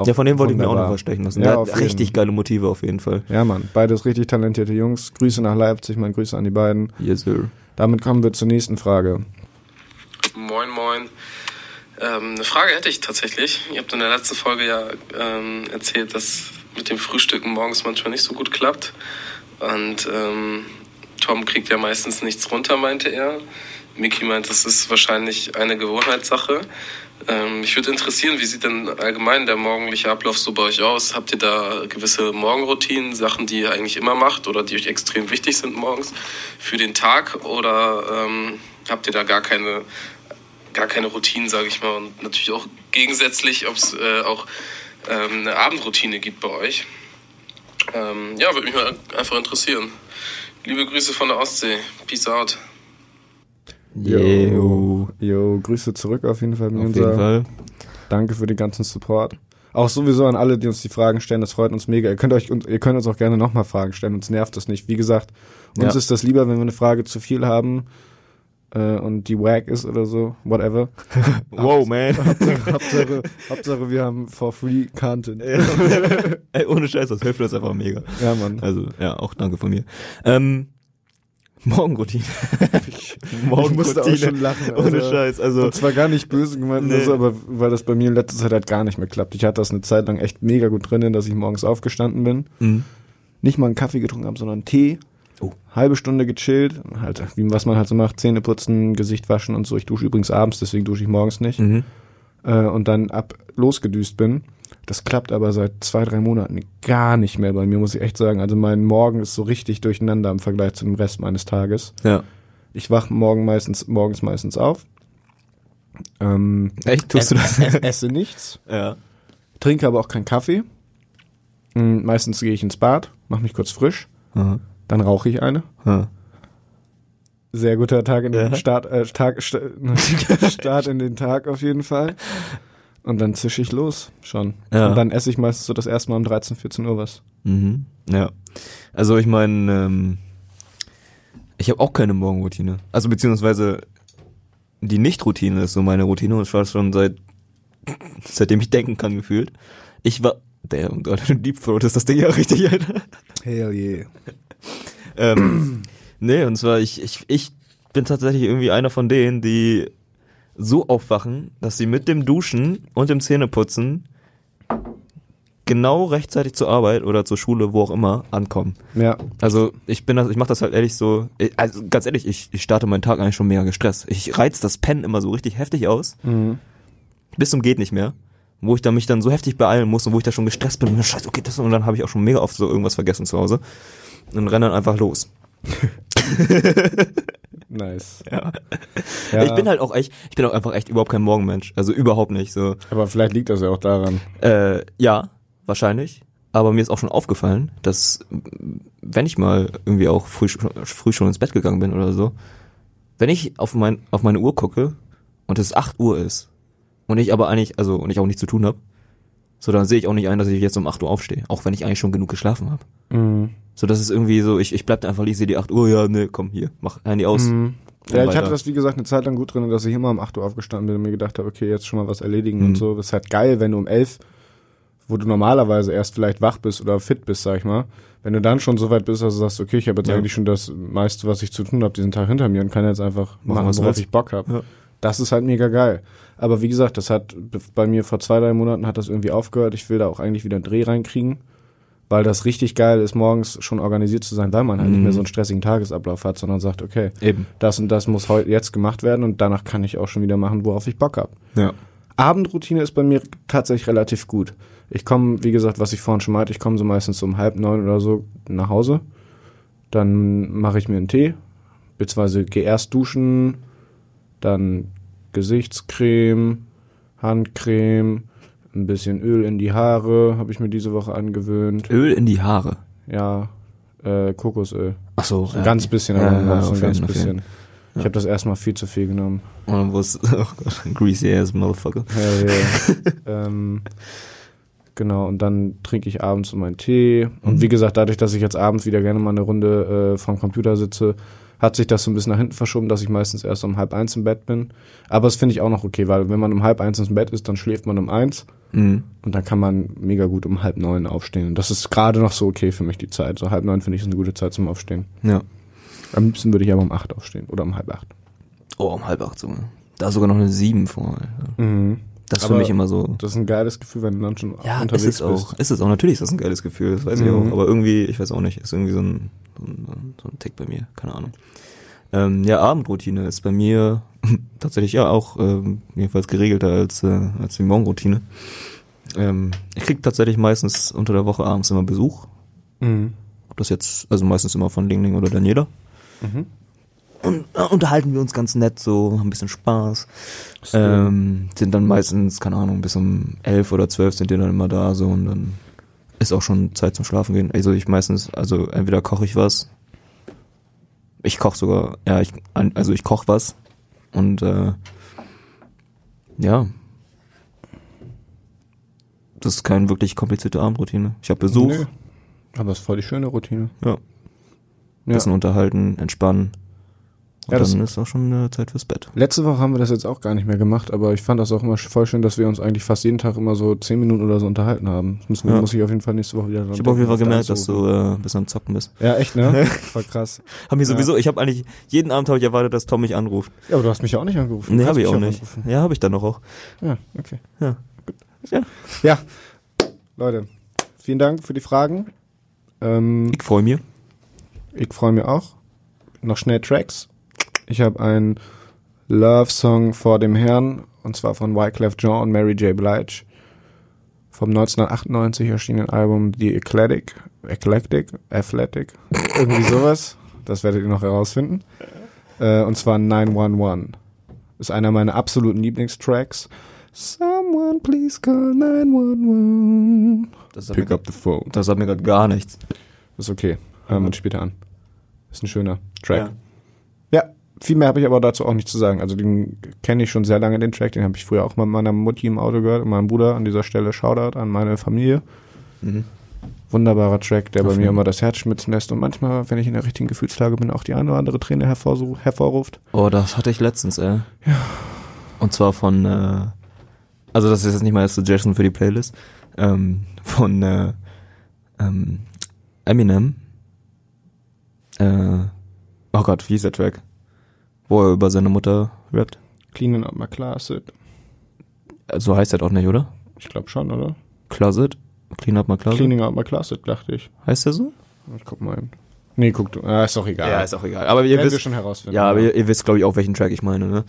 Auch Ja, von dem wollte ich mir auch noch wunderbar. was stechen lassen. Ja, hat jeden. richtig geile Motive auf jeden Fall. Ja, Mann. Beides richtig talentierte Jungs. Grüße nach Leipzig, mein Grüße an die beiden. Yes, sir. Damit kommen wir zur nächsten Frage. Moin, moin. Ähm, eine Frage hätte ich tatsächlich. Ihr habt in der letzten Folge ja ähm, erzählt, dass mit dem Frühstücken morgens manchmal nicht so gut klappt. Und ähm, Tom kriegt ja meistens nichts runter, meinte er. Miki meint, das ist wahrscheinlich eine Gewohnheitssache. Ähm, mich würde interessieren, wie sieht denn allgemein der morgendliche Ablauf so bei euch aus? Habt ihr da gewisse Morgenroutinen, Sachen, die ihr eigentlich immer macht oder die euch extrem wichtig sind morgens für den Tag? Oder ähm, habt ihr da gar keine, gar keine Routinen, sage ich mal? Und natürlich auch gegensätzlich, ob es äh, auch ähm, eine Abendroutine gibt bei euch. Ähm, ja, würde mich mal einfach interessieren. Liebe Grüße von der Ostsee. Peace out. Yo. Yo, Grüße zurück auf jeden Fall. Auf jeden Fall. Danke für den ganzen Support. Auch sowieso an alle, die uns die Fragen stellen, das freut uns mega. Ihr könnt euch ihr könnt uns auch gerne nochmal Fragen stellen, uns nervt das nicht. Wie gesagt, uns Ja. ist das lieber, wenn wir eine Frage zu viel haben äh, und die wack ist oder so, whatever. Wow, man. Hauptsache, Hauptsache, Hauptsache, wir haben for free Content. Ey, ohne Scheiß, das hilft uns einfach mega. Ja, Mann. Also, ja, auch danke von mir. Ähm, Morgenroutine. Ich musste auch schon lachen. Ohne Alter. Scheiß, also. Und zwar gar nicht böse gemeint, Nee. so, aber weil das bei mir in letzter Zeit halt gar nicht mehr klappt. Ich hatte das eine Zeit lang echt mega gut drinnen, dass ich morgens aufgestanden bin. Mhm. Nicht mal einen Kaffee getrunken habe, sondern einen Tee. Oh. Halbe Stunde gechillt. Halt, wie, was man halt so macht, Zähne putzen, Gesicht waschen und so. Ich dusche übrigens abends, deswegen dusche ich morgens nicht. Mhm. Äh, und dann ab losgedüst bin. Das klappt aber seit zwei, drei Monaten gar nicht mehr bei mir, muss ich echt sagen. Also mein Morgen ist so richtig durcheinander im Vergleich zu dem Rest meines Tages. Ja. Ich wach morgen meistens, morgens meistens auf. Ähm, Echt? Tust du das? esse, nichts, Ja. trinke aber auch keinen Kaffee. Mm, Meistens gehe ich ins Bad, mache mich kurz frisch, Aha. dann rauche ich eine. Aha. Sehr guter Tag in den Ja. Start, äh, Tag, Sta- Start in den Tag auf jeden Fall. Und dann zische ich los schon. Ja. Und dann esse ich meistens so das erste Mal um 13, 14 Uhr was. Mhm. Ja. Also ich meine, ähm, ich habe auch keine Morgenroutine. Also beziehungsweise die Nicht-Routine ist so meine Routine und zwar schon seit seitdem ich denken kann gefühlt. Ich war der Deep Throat ist das Ding ja richtig, Alter. Hell yeah. ähm, nee, und zwar ich, ich, ich bin tatsächlich irgendwie einer von denen, die so aufwachen, dass sie mit dem Duschen und dem Zähneputzen genau rechtzeitig zur Arbeit oder zur Schule, wo auch immer, ankommen. Ja. Also ich bin das, ich mache das halt ehrlich so, also ganz ehrlich, ich, ich starte meinen Tag eigentlich schon mega gestresst. Ich reiz das Pen immer so richtig heftig aus, Mhm. bis zum geht nicht mehr, wo ich dann mich dann so heftig beeilen muss und wo ich da schon gestresst bin und scheiße, okay, das und dann habe ich auch schon mega oft so irgendwas vergessen zu Hause und renne dann einfach los. Nice. Ja. Ja, Ich bin halt auch echt, ich bin auch einfach echt überhaupt kein Morgenmensch, also überhaupt nicht so. aber vielleicht liegt das ja auch daran. Äh, ja, wahrscheinlich. Aber mir ist auch schon aufgefallen, dass wenn ich mal irgendwie auch früh, früh schon ins Bett gegangen bin oder so, wenn ich auf, mein, auf meine Uhr gucke und es 8 Uhr ist und ich aber eigentlich, also und ich auch nichts zu tun habe, so dann sehe ich auch nicht ein, dass ich jetzt um 8 Uhr aufstehe, auch wenn ich eigentlich schon genug geschlafen habe. Mhm. So, das ist irgendwie so, ich, ich bleib da einfach, ich sehe die 8 Uhr, ja, ne, komm hier, mach Handy aus. Mhm. Ja, ich hatte das, wie gesagt, eine Zeit lang gut drin, dass ich immer um 8 Uhr aufgestanden bin und mir gedacht habe, okay, jetzt schon mal was erledigen Mhm. und so. Das ist halt geil, wenn du um 11, wo du normalerweise erst vielleicht wach bist oder fit bist, sag ich mal, wenn du dann schon so weit bist, dass du sagst, okay, ich habe jetzt Ja. eigentlich schon das meiste, was ich zu tun habe, diesen Tag hinter mir und kann jetzt einfach Machen, machen, worauf ich Bock habe. Ja. Das ist halt mega geil. Aber wie gesagt, das hat bei mir vor zwei, drei Monaten hat das irgendwie aufgehört. Ich will da auch eigentlich wieder einen Dreh reinkriegen, weil das richtig geil ist, morgens schon organisiert zu sein, weil man halt nicht Mhm. mehr so einen stressigen Tagesablauf hat, sondern sagt, okay, Eben. das und das muss heute jetzt gemacht werden und danach kann ich auch schon wieder machen, worauf ich Bock habe. Ja. Abendroutine ist bei mir tatsächlich relativ gut. Ich komme, wie gesagt, was ich vorhin schon meinte, ich komme so meistens um halb neun oder so nach Hause. Dann mache ich mir einen Tee, beziehungsweise gehe erst duschen, dann Gesichtscreme, Handcreme, ein bisschen Öl in die Haare, habe ich mir diese Woche angewöhnt. Öl in die Haare. Ja, äh, Kokosöl. Ach so, So ein ganz bisschen, aber Ja, ja, so ein ganz bisschen. Ich habe das erstmal viel zu viel genommen. Und dann wo es, oh Gott, greasy ass motherfucker. Ja, ja. ähm, genau, und dann trinke ich abends meinen Tee. Und Mhm. wie gesagt, dadurch, dass ich jetzt abends wieder gerne mal eine Runde äh, vom Computer sitze, hat sich das so ein bisschen nach hinten verschoben, dass ich meistens erst um halb eins im Bett bin. Aber das finde ich auch noch okay, weil wenn man um halb eins ins Bett ist, dann schläft man um eins Mhm. und dann kann man mega gut um halb neun aufstehen. Und das ist gerade noch so okay für mich, die Zeit. So halb neun finde ich ist eine gute Zeit zum Aufstehen. Ja. Am liebsten würde ich aber um acht aufstehen oder um halb acht. Oh, um halb acht sogar. Da ist sogar noch eine sieben vor. Alter. Mhm. Das ist Aber für mich immer so. Das ist ein geiles Gefühl, wenn du dann schon Ja, ist unterwegs es auch. bist. Ist es auch. Natürlich ist das ein geiles Gefühl, das weiß ich Mhm. auch. Aber irgendwie, ich weiß auch nicht, ist irgendwie so ein, so ein, so ein Tick bei mir. Keine Ahnung. Ähm, ja, Abendroutine ist bei mir tatsächlich ja auch ähm, jedenfalls geregelter als, äh, als die Morgenroutine. Ähm, ich krieg tatsächlich meistens unter der Woche abends immer Besuch. Mhm. Das jetzt, also meistens immer von Ling Ling oder Daniela. Mhm. Und äh, unterhalten wir uns ganz nett so, haben ein bisschen Spaß. Ähm, sind dann meistens, keine Ahnung, bis um elf oder zwölf sind die dann immer da so und dann ist auch schon Zeit zum Schlafen gehen. Also ich meistens, also entweder koche ich was, ich koche sogar, ja, ich, also ich koche was und äh, ja, das ist keine wirklich komplizierte Abendroutine. Ich habe Besuch, Nee. Aber es ist voll die schöne Routine. ja, Ja. bisschen unterhalten, entspannen und Ja, das- dann ist auch schon äh, Zeit fürs Bett. Letzte Woche haben wir das jetzt auch gar nicht mehr gemacht, aber ich fand das auch immer voll schön, dass wir uns eigentlich fast jeden Tag immer so zehn Minuten oder so unterhalten haben. Das Ja. muss ich auf jeden Fall nächste Woche wieder Ich habe auf jeden Fall gemerkt, da dass du äh, ein bisschen am Zocken bist. Ja, echt, ne? voll krass. Hab Ja. sowieso, ich habe eigentlich, jeden Abend habe ich erwartet, dass Tom mich anruft. Ja, aber du hast mich ja auch nicht angerufen. Nee, habe ich mich auch nicht. anrufen. Ja, habe ich dann noch auch. Ja, okay. Ja. Ja, Leute, vielen Dank für die Fragen. Ähm, Ich freue mich. ich freue mich auch. Noch schnell Tracks. Ich habe einen Love-Song vor dem Herrn, und zwar von Wyclef Jean und Mary J. Blige. Vom 1998 erschienenen Album The Eclectic, Eclectic, Athletic, irgendwie sowas. Das werdet ihr noch herausfinden. Äh, und zwar 911. Ist einer meiner absoluten Lieblingstracks. Someone please call 911. Das sagt, Pick mir, up the phone. das sagt mir gerade gar nichts. Ist okay. Hören wir uns später an. Ist ein schöner Track. Ja. Viel mehr habe ich aber dazu auch nicht zu sagen. Also den kenne ich schon sehr lange, den Track. Den habe ich früher auch mal mit meiner Mutti im Auto gehört und meinem Bruder. An dieser Stelle Shoutout an meine Familie. Mhm. Wunderbarer Track, der Auf bei mir immer das Herz schmitzen lässt und manchmal, wenn ich in der richtigen Gefühlslage bin, auch die eine oder andere Träne hervorruft. Oh, das hatte ich letztens, ey. Ja. Und zwar von, äh, also das ist jetzt nicht mal eine Suggestion für die Playlist, ähm, von äh, ähm, Eminem. Äh, oh Gott, wie ist der Track? Wo er über seine Mutter rappt. Cleaning up my closet. So heißt der doch nicht, oder? Ich glaube schon, oder? Closet? Clean up my closet? Cleaning up my closet, dachte ich. Heißt der so? Ich guck mal eben. Nee, guck du. Ah, ist doch egal. Ja, ist auch egal. Aber ihr Werden wir wisst, schon herausfinden. ja, aber ihr, ihr wisst, glaube ich, auch, welchen Track ich meine, ne?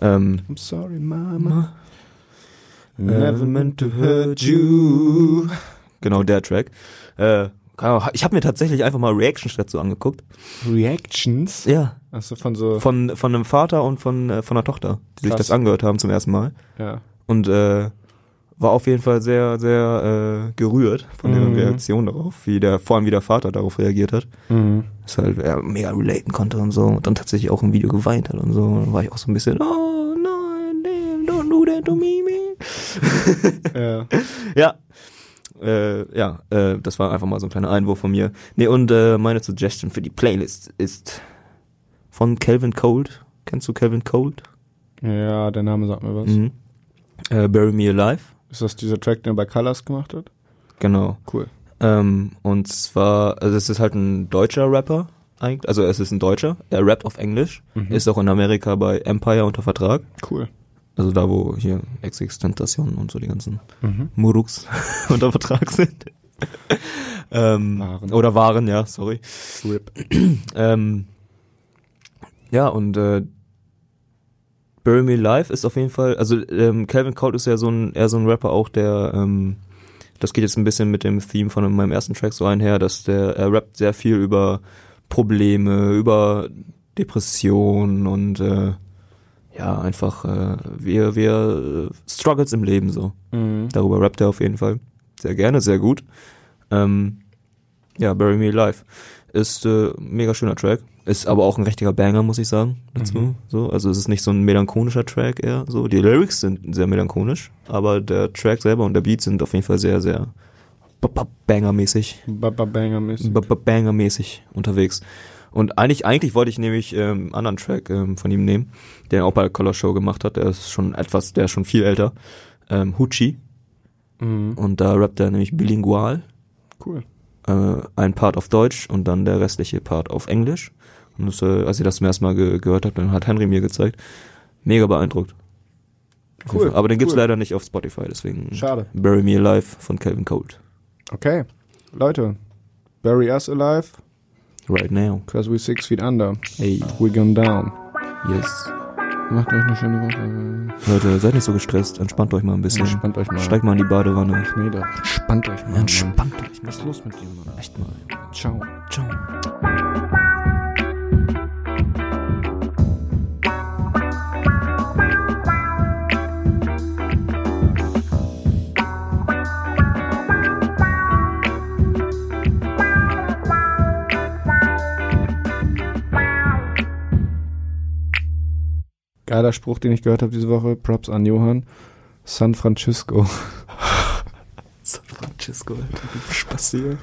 Ähm, I'm sorry, mama. Never meant to hurt you. Genau der Track. Äh, ich habe mir tatsächlich einfach mal Reaction dazu angeguckt. Reactions? Ja. Also von so. Von von einem Vater und von äh, von einer Tochter, die sich Krass. das angehört haben zum ersten Mal ja. und äh, war auf jeden Fall sehr sehr äh, gerührt von Mhm. Reaktion darauf, wie der vor allem wie der Vater darauf reagiert hat. Mhm. Dass halt er mega relaten konnte und so und dann tatsächlich auch im Video geweint hat und so. Und dann war ich auch so ein bisschen, oh nein, damn, don't do that to me, man. Ja. Ja. Äh, ja, äh, das war einfach mal so ein kleiner Einwurf von mir. Nee, und äh, meine Suggestion für die Playlist ist von Calvin Cold. Kennst du Calvin Cold? ja, der Name sagt mir was. Mhm. Äh, Bury Me Alive. Ist das dieser Track, den er bei Colors gemacht hat? Genau. Cool. Ähm, und zwar, also es ist halt ein deutscher Rapper. eigentlich. Also es ist ein Deutscher. Er rappt auf Englisch. Mhm. Ist auch in Amerika bei Empire unter Vertrag. Cool. Also da, wo hier Existentation und so die ganzen Mhm. Muruks unter Vertrag sind. ähm, Waren. Oder waren, ja, sorry. RIP. Ähm, ja, und äh, Bury Me Live ist auf jeden Fall, also ähm, Calvin Cold ist ja so ein, eher so ein Rapper auch, der, ähm, das geht jetzt ein bisschen mit dem Theme von meinem ersten Track so einher, dass der, er rappt sehr viel über Probleme, über Depressionen und äh, ja, einfach äh, wie wie er äh, struggles im Leben so. Mhm. Darüber rappt er auf jeden Fall. Sehr gerne, sehr gut. Ähm, ja, Bury Me Alive ist äh, mega schöner Track. Ist aber auch ein richtiger Banger, muss ich sagen, dazu. Mhm. So, also es ist nicht so ein melancholischer Track eher. So, die Lyrics sind sehr melancholisch, aber der Track selber und der Beat sind auf jeden Fall sehr, sehr Banger-mäßig. Baba-Banger-mäßig. Banger-mäßig unterwegs. Und eigentlich, eigentlich wollte ich nämlich ähm, einen anderen Track ähm, von ihm nehmen, den er auch bei der Color Show gemacht hat. Der ist schon etwas, der ist schon viel älter. Ähm, Hucci. Mhm. Und da rappt er nämlich bilingual. Cool. Äh, ein Part auf Deutsch und dann der restliche Part auf Englisch. Und das, äh, als ich das zum ersten Mal ge gehört habe, dann hat Henry mir gezeigt. Mega beeindruckt. Cool, Aber den gibt's cool. leider nicht auf Spotify, deswegen Schade. Bury Me Alive von Calvin Cold. Okay. Leute. Bury us alive, Right now. cause we six feet under. Hey, We gone down. yes. Macht euch eine schöne Woche. Leute, seid nicht so gestresst. Entspannt euch mal ein bisschen. Entspannt euch mal. Steigt mal in die Badewanne. Nee, da. Entspannt euch mal. Mann. Entspannt euch mal. Was ist los mit dir, Mann? Echt mal. Ciao. Ciao. Geiler Spruch, den ich gehört habe diese Woche. Props an Johann. San Francisco. San Francisco, Spaß hier.